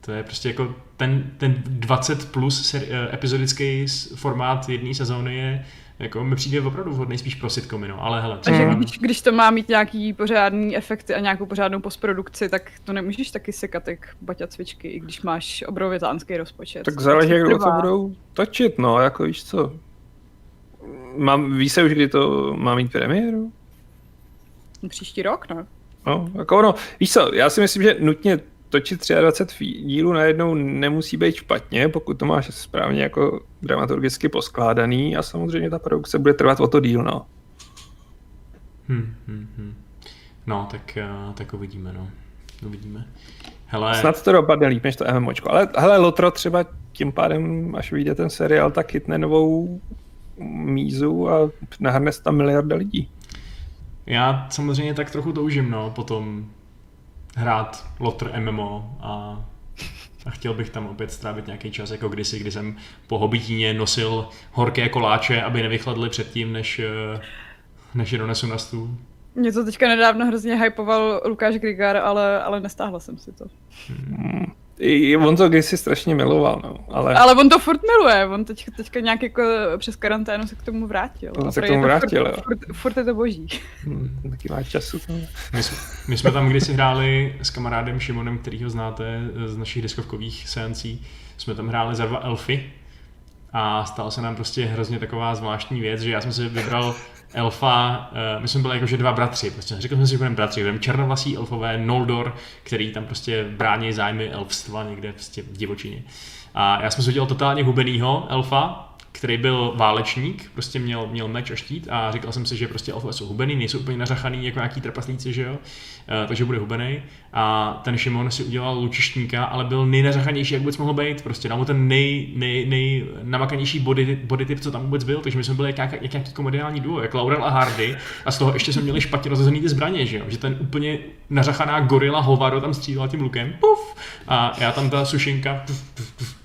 To je prostě jako ten, ten 20 plus seri- eh, epizodický formát jedné sezóny je jako mi přijde opravdu vhodný spíš pro sitcomy, no, ale hele, Takže třeba- když, když to má mít nějaký pořádný efekty a nějakou pořádnou postprodukci, tak to nemůžeš taky sekat jak baťa cvičky, i když máš obrovitánský rozpočet. Tak záleží, jak dlouho to budou točit, no, jako víš co. Mám, ví se už, kdy to má mít premiéru? Příští rok, no. No, jako ono, víš co, já si myslím, že nutně točit 23 fí- dílů najednou nemusí být špatně, pokud to máš správně jako dramaturgicky poskládaný a samozřejmě ta produkce bude trvat o to díl, no. Hm, hm, hm. No, tak, eh, tak uvidíme, no. Uvidíme. Hele, Snad to dopadne líp než to MMOčko, ale hele, Lotro třeba tím pádem, až vyjde ten seriál, tak chytne novou mízu a nahrne se tam miliarda lidí. já samozřejmě tak trochu toužím, no, potom hrát Lotr MMO a, a chtěl bych tam opět strávit nějaký čas, jako kdysi, kdy jsem po hobitíně nosil horké koláče, aby nevychladly předtím, než, eh, než je donesu na stůl. Mě to teďka nedávno hrozně hypoval Lukáš Grigar, ale, ale nestáhla jsem si to. I on to kdysi strašně miloval, no, ale... Ale on to furt miluje, on teď, teďka nějak jako přes karanténu se k tomu vrátil. On A se k tomu to vrátil, furt, jo. furt, furt, je to boží. Hm, taky má času. To... My, jsme- my jsme tam kdysi hráli s kamarádem Šimonem, kterýho znáte z našich diskovkových seancí, jsme tam hráli za dva elfy a stala se nám prostě hrozně taková zvláštní věc, že já jsem si vybral elfa, uh, my jsme byli jakože dva bratři, prostě řekl jsem si, že budeme bratři, budeme černovlasí elfové Noldor, který tam prostě brání zájmy elfstva někde prostě v divočině. A já jsem si udělal totálně hubenýho elfa, který byl válečník, prostě měl, měl meč a štít a říkal jsem si, že prostě elfové jsou hubený, nejsou úplně nařachaný jako nějaký trpaslíci, že jo, e, takže bude hubený. A ten Šimon si udělal lučištníka, ale byl nejnařachanější, jak vůbec mohl být, prostě dal mu ten nej, nej, nej namakanější body, body typ, co tam vůbec byl, takže my jsme byli jak, jak, jak nějaký komediální duo, jak Laurel a Hardy. A z toho ještě jsme měli špatně rozezený ty zbraně, že jo, že ten úplně nařachaná gorila hovado tam střílela tím lukem, puf, a já tam ta sušinka, puf, puf, puf.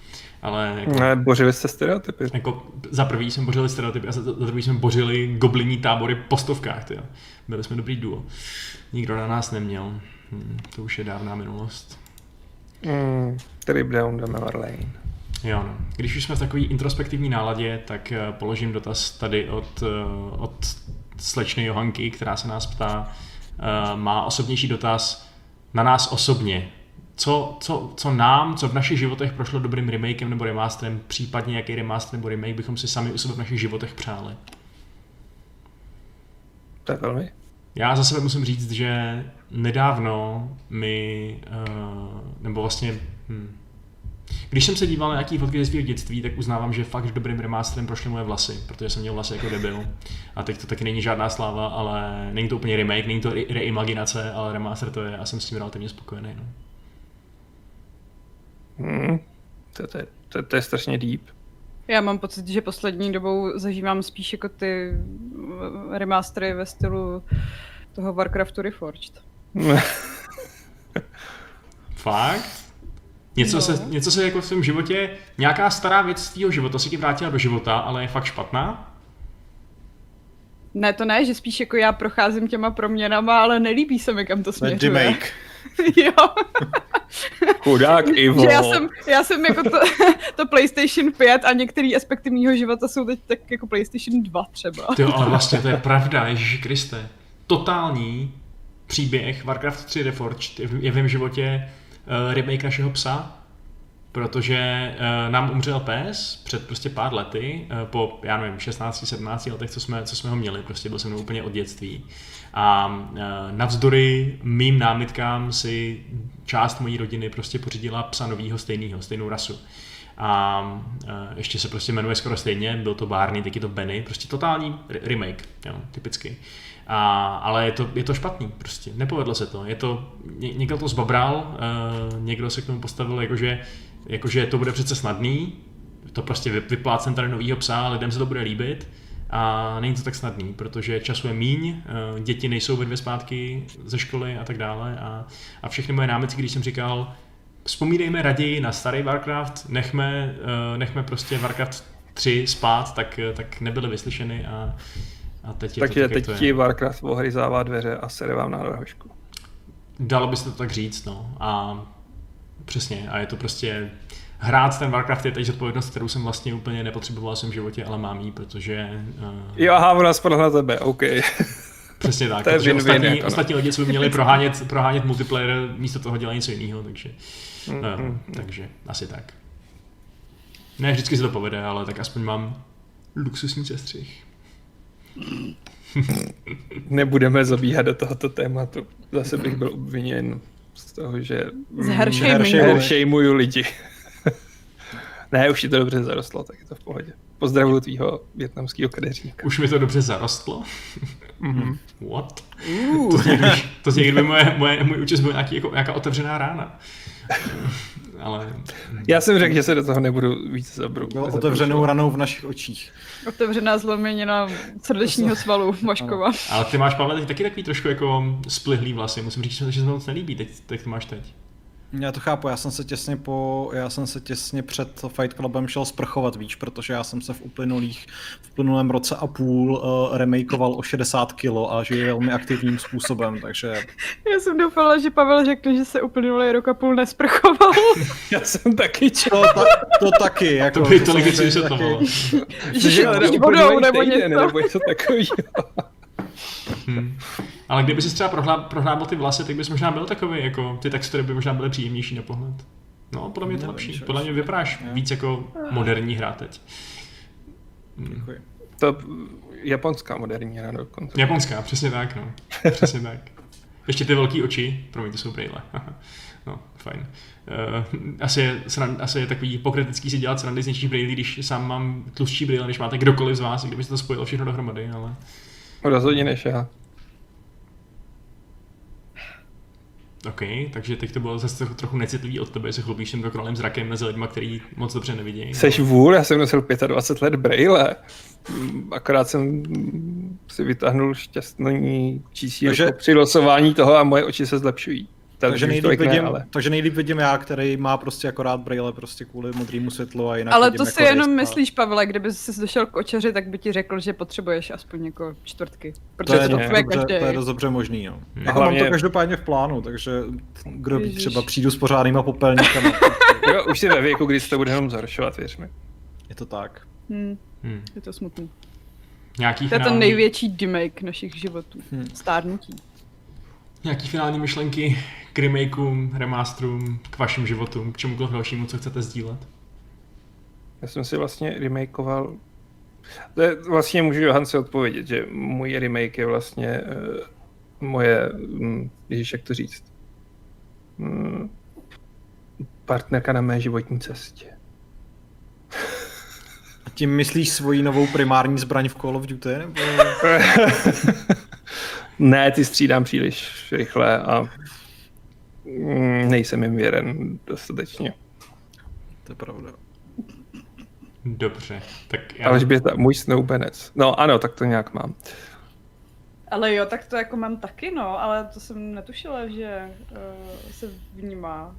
Ale jako, Ne, bořili jste stereotypy. jako za prvý jsme bořili stereotypy a za, za druhý jsme bořili gobliní tábory po stovkách, tyjo. Byli jsme dobrý duo. Nikdo na nás neměl. Hm, to už je dávná minulost. Mm, trip down the memory lane. Jo, no. Když už jsme v takové introspektivní náladě, tak eh, položím dotaz tady od, eh, od slečny Johanky, která se nás ptá, eh, má osobnější dotaz na nás osobně. Co, co, co nám, co v našich životech prošlo dobrým remakem nebo remasterem, případně jaký remaster nebo remake bychom si sami u sebe v našich životech přáli? To je velmi. Já za sebe musím říct, že nedávno mi, uh, nebo vlastně, hm, Když jsem se díval na nějaký fotky ze svého dětství, tak uznávám, že fakt dobrým remasterem prošly moje vlasy, protože jsem měl vlasy jako debil. A teď to taky není žádná sláva, ale není to úplně remake, není to re- reimaginace, ale remaster to je a jsem s tím relativně spokojený. No. Hmm. To, to, to, to je strašně deep. Já mám pocit, že poslední dobou zažívám spíš jako ty eh, remastery ve stylu toho Warcraftu Reforged. Fakt? Něco, No. se, něco se jako v tom životě, nějaká stará věc z tvýho života se ti vrátila do života, ale je fakt špatná? Ne, to ne, že spíš jako já procházím těma proměnama, ale nelíbí se mi, kam to To je směřuje. remake. jo, Chudák Ivo. že já jsem, já jsem jako to, to PlayStation 5 a některé aspekty mýho života jsou teď tak jako PlayStation 2 třeba. Jo, ale vlastně to je pravda, Ježíši Kriste. Totální příběh Warcraft 3 Reforged je v- je v mém životě uh, remake našeho psa, protože uh, nám umřel pes před prostě pár lety, uh, po, já nevím, 16-17 letech, co jsme, co jsme ho měli, prostě byl jsem mnou úplně od dětství. A uh, navzdory mým námitkám si část mojí rodiny prostě pořídila psa novýho stejného, stejnou rasu. A uh, ještě se prostě jmenuje skoro stejně, byl to Barney, teď je to Benny, prostě totální re- remake, jo, typicky. A, ale je to, je to špatný, prostě, nepovedlo se to. Je to, ně, někdo to zbabral, uh, někdo se k tomu postavil, jakože, jakože to bude přece snadný, to prostě vy- vyplácem tady novýho psa, lidem se to bude líbit. A není to tak snadný, protože času je míň, eh, děti nejsou ve dvě zpátky ze školy a tak dále. A, a všechny moje námitky, když jsem říkal, vzpomínejme raději na starý Warcraft, nechme, eh, nechme prostě Warcraft 3 spát, tak, eh, tak nebyly vyslyšeny a, a teď je Takže to tak, teď to je. ti Warcraft ohryzává dveře a sere vám na rohošku. Dalo by se to tak říct, no. A přesně, a je to prostě hrát ten Warcraft je teď zodpovědnost, kterou jsem vlastně úplně nepotřeboval v svém životě, ale mám jí, protože uh, Jo, aha, ona spadla na tebe, OK. přesně tak, To je protože win-win, ostatní, jako no. ostatní lidi, by měli prohánět, prohánět multiplayer, místo toho dělají něco jiného, takže, no, mm, takže asi tak. Ne, vždycky se to povede, ale tak aspoň mám luxusní sestřih. Nebudeme zabíhat do tohoto tématu. Zase bych byl obviněn z toho, že Z hair shamingu. hair shameuju lidi. Ne, už ti to dobře zarostlo, tak je to v pohodě. Pozdravuju tvýho větnamského kadeřníka. Už mi to dobře zarostlo. Mhm. What? To zní, to zní, kdyby moje, moje, můj účest byl nějaký, jako, nějaká otevřená rána. Ale Já jsem řekl, že se do toho nebudu víc zabru. Byl otevřenou ranou v našich očích. Otevřená zlomenina srdečního svalu Maškova. Ale ty máš, Pavle, teď taky takový trošku jako splihlý vlasy. Musím říct, že se to moc nelíbí, teď, teď to máš teď. Já to chápu, já jsem se těsně po, já jsem se těsně před Fight Clubem šel sprchovat víc, protože já jsem se v uplynulých, v uplynulém roce a půl uh, remakeoval o 60 kilo a žiju velmi aktivním způsobem, takže Já jsem doufala, že Pavel řekne, že se uplynulý rok a půl nesprchoval. Já jsem taky čel. to, ta, to taky, jako... To by to tolik samozřejmě vysvětlovalo. taky- že vodou nebo něco. Nebo něco takového. Hmm. Ale kdyby si třeba prohlá, prohlábil ty vlasy, tak bys možná byl takový, jako ty textury by možná byly příjemnější na pohled. No, podle mě to lepší. Podle mě vypadáš víc jako moderní hra teď. Děkuji. To japonská moderní hra dokonce. Japonská, přesně tak, no. Přesně tak. Ještě ty velký oči, promiň, to jsou brýle. no, fajn. Uh, asi, je, sran, asi je takový pokritický si dělat srandy z něčích brýlí, když sám mám tlustší brýle, než máte kdokoliv z vás, kdyby se to spojilo všechno dohromady, ale Rozhodně než já. OK, takže teď to bylo zase trochu, trochu necitlivý od tebe, že se chlubíš tím dokonalým zrakem mezi lidmi, který moc dobře nevidí. Seš vůl, já jsem nosil 25 let brejle. Mm, Akorát jsem si vytáhnul šťastný čísílko Takže- při losování toho a moje oči se zlepšují. Takže nejlíp, vidím, ne, ale... takže nejlíp vidím já, který má prostě akorát brýle prostě kvůli modrému světlu a jinak Ale to jako si jenom rejs a- myslíš, Pavle, kdyby jsi došel k očeři, tak by ti řekl, že potřebuješ aspoň jako čtvrtky. To Protože je, to dobře, každý. to je dost dobře možný, jo. Hmm. Jako mám Hlavně- to každopádně v plánu, takže kdo ví, Ježiš. třeba přijdu s pořádnýma popelníkama. Jo, už si ve věku, kdy se to bude jenom zhoršovat, věř mi. je to tak. Hmm, Hmm. je to smutný. Nějaký To je ten finální, největší demake našich životů. Hmm. Stárnutí. Nějaký finální myšlenky k remakeům, remasterům, k vašim životům, k čemukoliv dalšímu, co chcete sdílet? Já jsem si vlastně remakeoval... To je, vlastně můžu Johance odpovědět, že můj remake je vlastně uh, moje... Um, ježiš, jak to říct? Um, partnerka na mé životní cestě. A tím myslíš svoji novou primární zbraň v Call of Duty? Nebo... ne, ty střídám příliš rychle a mm, nejsem jim věren dostatečně. To je pravda. Dobře, tak já... Alžběta, můj snoubenec. No ano, tak to nějak mám. Ale jo, tak to jako mám taky, no, ale to jsem netušila, že uh, se vnímá.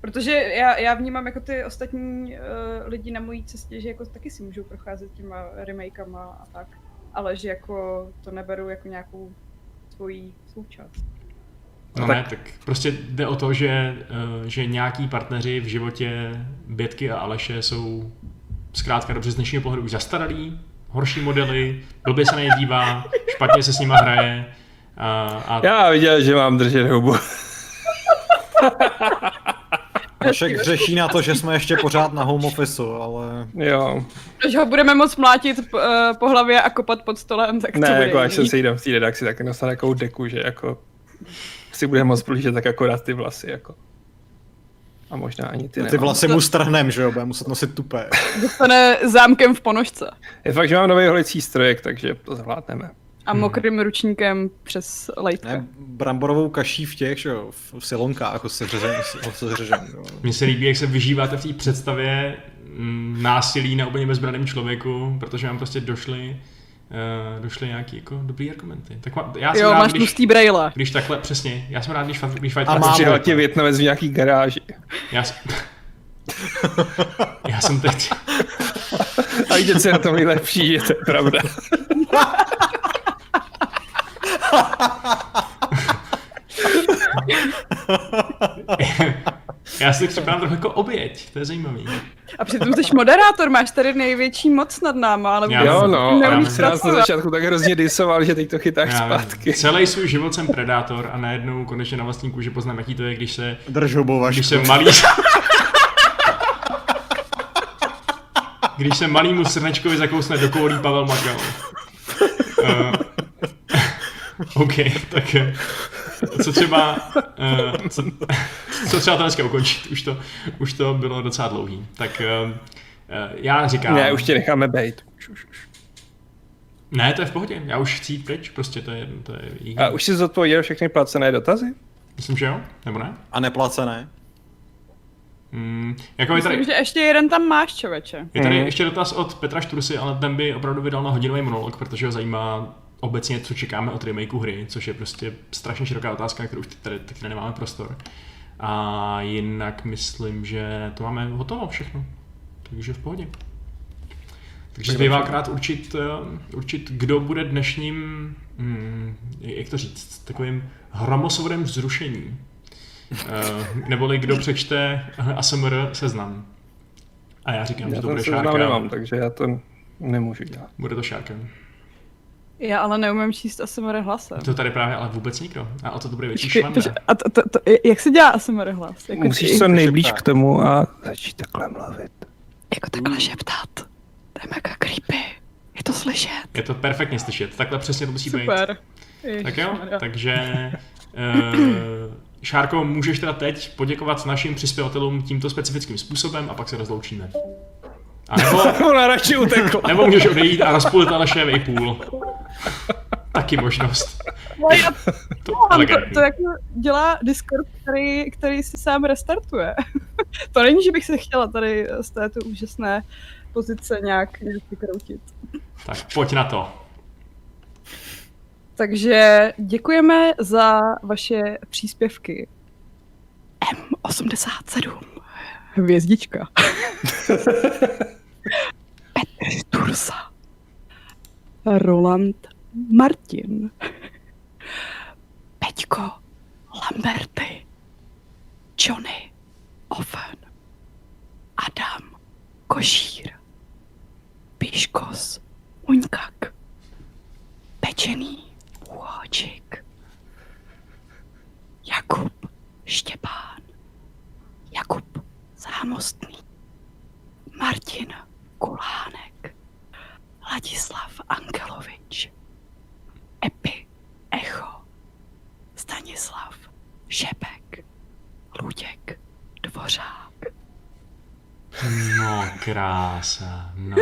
Protože já, já vnímám jako ty ostatní uh, lidi na mojí cestě, že jako taky si můžou procházet těma remakeama a tak. Ale že jako to neberu jako nějakou svoji součást. No tak... ne, tak prostě jde o to, že, uh, že nějaký partneři v životě Bětky a Aleše jsou zkrátka dobře z dnešního pohledu už zastaralí, horší modely, blbě se na ně dívá, špatně se s nima hraje. A, a... Já viděl, že mám držet hubu. Vašek řeší na to, že jsme ještě pořád na home office, ale... Jo. Když ho budeme moc mlátit uh, po hlavě a kopat pod stolem, tak Ne, to bude jako až se sejdem v té redakci, tak dostane takovou deku, že jako si bude moc plížet tak akorát ty vlasy, jako. A možná ani ty, Ty nemám. vlasy mu strhnem, že jo, bude muset nosit tupé. Dostane zámkem v ponožce Je fakt, že mám nový holicí strojek, takže to zvládneme. A mokrým ručníkem přes lejtka. Ne, bramborovou kaší v těch, že jo, v, v silonkách, jako se řežem, jo. Mně se líbí, jak se vyžíváte v té představě mm, násilí na úplně bezbraném člověku, protože vám prostě došly uh, došly nějaký jako dobrý argumenty. Tak ma, já jsem Jo, rád, máš když, tlustý brejle. když takhle, přesně, já jsem rád, když, když A fight mám- Přijel tě Větnamec v nějaký garáži. já, jsem, já jsem teď, A víte, co je na tom nejlepší, že to je pravda. já si připadám trochu jako oběť, to je zajímavý. A přitom jsi moderátor, máš tady největší moc nad náma, ale Já Jo, no, a ty nás na začátku tak hrozně disoval, že teď to chytáš Já zpátky. Celý svůj život jsem predátor a najednou konečně na vlastní kůži poznám, jaký to je, když se, Drž hubu, když se malý... když se malýmu srnečkovi zakousne do koulí Pavel Makal. Uh, OK, tak eh, co třeba, uh, co, co třeba to dneska ukončit, už to, už to bylo docela dlouhý. Tak uh, já říkám... Ne, už tě necháme bejt. Už, už, už. Ne, to je v pohodě, já už chci jít pryč, prostě to je, to je. A už jsi zodpověděl všechny placené dotazy? Myslím, že jo, nebo ne? A neplacené. Mm, jako je tady, Myslím, že ještě jeden tam máš, čověče. je tady Mhm. ještě dotaz od Petra Štursy, ale ten by opravdu vydal na hodinový monolog, protože ho zajímá obecně, co čekáme od remakeu hry, což je prostě strašně široká otázka, na kterou už tady, tady nemáme prostor. A jinak myslím, že to máme hotovo všechno. Takže v pohodě. Takže zbývá akorát určit, eh, určit, kdo bude dnešním, hmm, jak to říct, takovým hromosvodem vzrušení. Eh, neboli kdo přečte ASMR seznam. A já říkám, Já že to bude šárka. nemám, takže já to nemůžu dělat. Bude to šárka. Já ale neumím číst ASMR hlasem. To tady právě ale vůbec nikdo. A o to to bude větší a to, to, to, jak se dělá ASMR hlas? Jako Musíš co nejblíž k tomu a začít takhle mluvit. Jako takhle šeptat. To je mega creepy. Je to slyšet. Je to perfektně slyšet. Takhle přesně to musí být. Super. Tak jo, Ježišmarja. takže uh, Šárko, můžeš teda teď poděkovat našim přispěvatelům tímto specifickým způsobem a pak se rozloučíme. A nebo, Ona radši utekla. nebo můžeš odejít a rozpůlit Aleše v půl. Taky možnost. No, já To, to, elegantní. to jako dělá Discord, který, který si sám restartuje. to není, že bych se chtěla tady z této úžasné pozice nějak, nějak vykroutit. Tak pojď na to. Takže děkujeme za vaše příspěvky. M87. Hvězdička. Petr Stursa. Roland Martin. Peťko Lamberty. Johnny Oven. Adam Košír. Piškos Uňkak. Pečený Úhočik. Jakub Štěpán. Jakub Zámostný. Martin Kulánek. Ladislav Angelovič. Epi Echo. Stanislav Šepek. Luděk Dvořák. krása. No.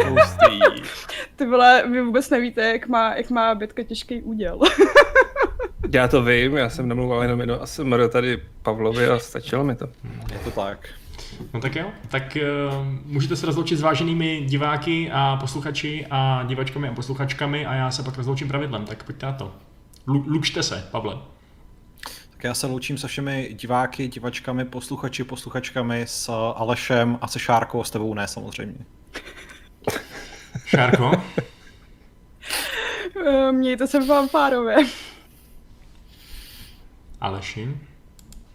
Ty vole, vy vůbec nevíte, jak má, jak má Bětka těžký úděl. Já to vím, já jsem nemluvil jenom jedno ASMR tady Pavlovi a stačilo mi to. Je to tak. No tak jo, tak uh, můžete se rozloučit s váženými diváky a posluchači a divačkami a posluchačkami a já se pak rozloučím pravidlem, tak pojďte na to. Lu- lučte se, Pavle. Tak já se loučím se všemi diváky, divačkami, posluchači, posluchačkami, s Alešem a se Šárkou, s tebou ne samozřejmě. Šárko? Eh, Mějte se vám párové. Aleši?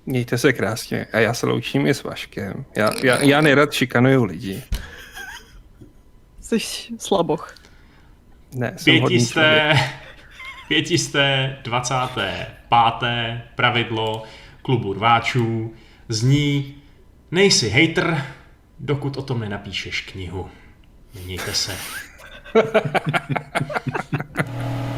Mějte se krásně a já se loučím i s Vaškem. Já, já, já nerad šikanuju lidi. Jsi slaboch. Ne, jsem. Pětisté, pětisté, dvacáté, páté pravidlo klubu rváčů zní nejsi hater, dokud o tom nenapíšeš knihu. Mějte se.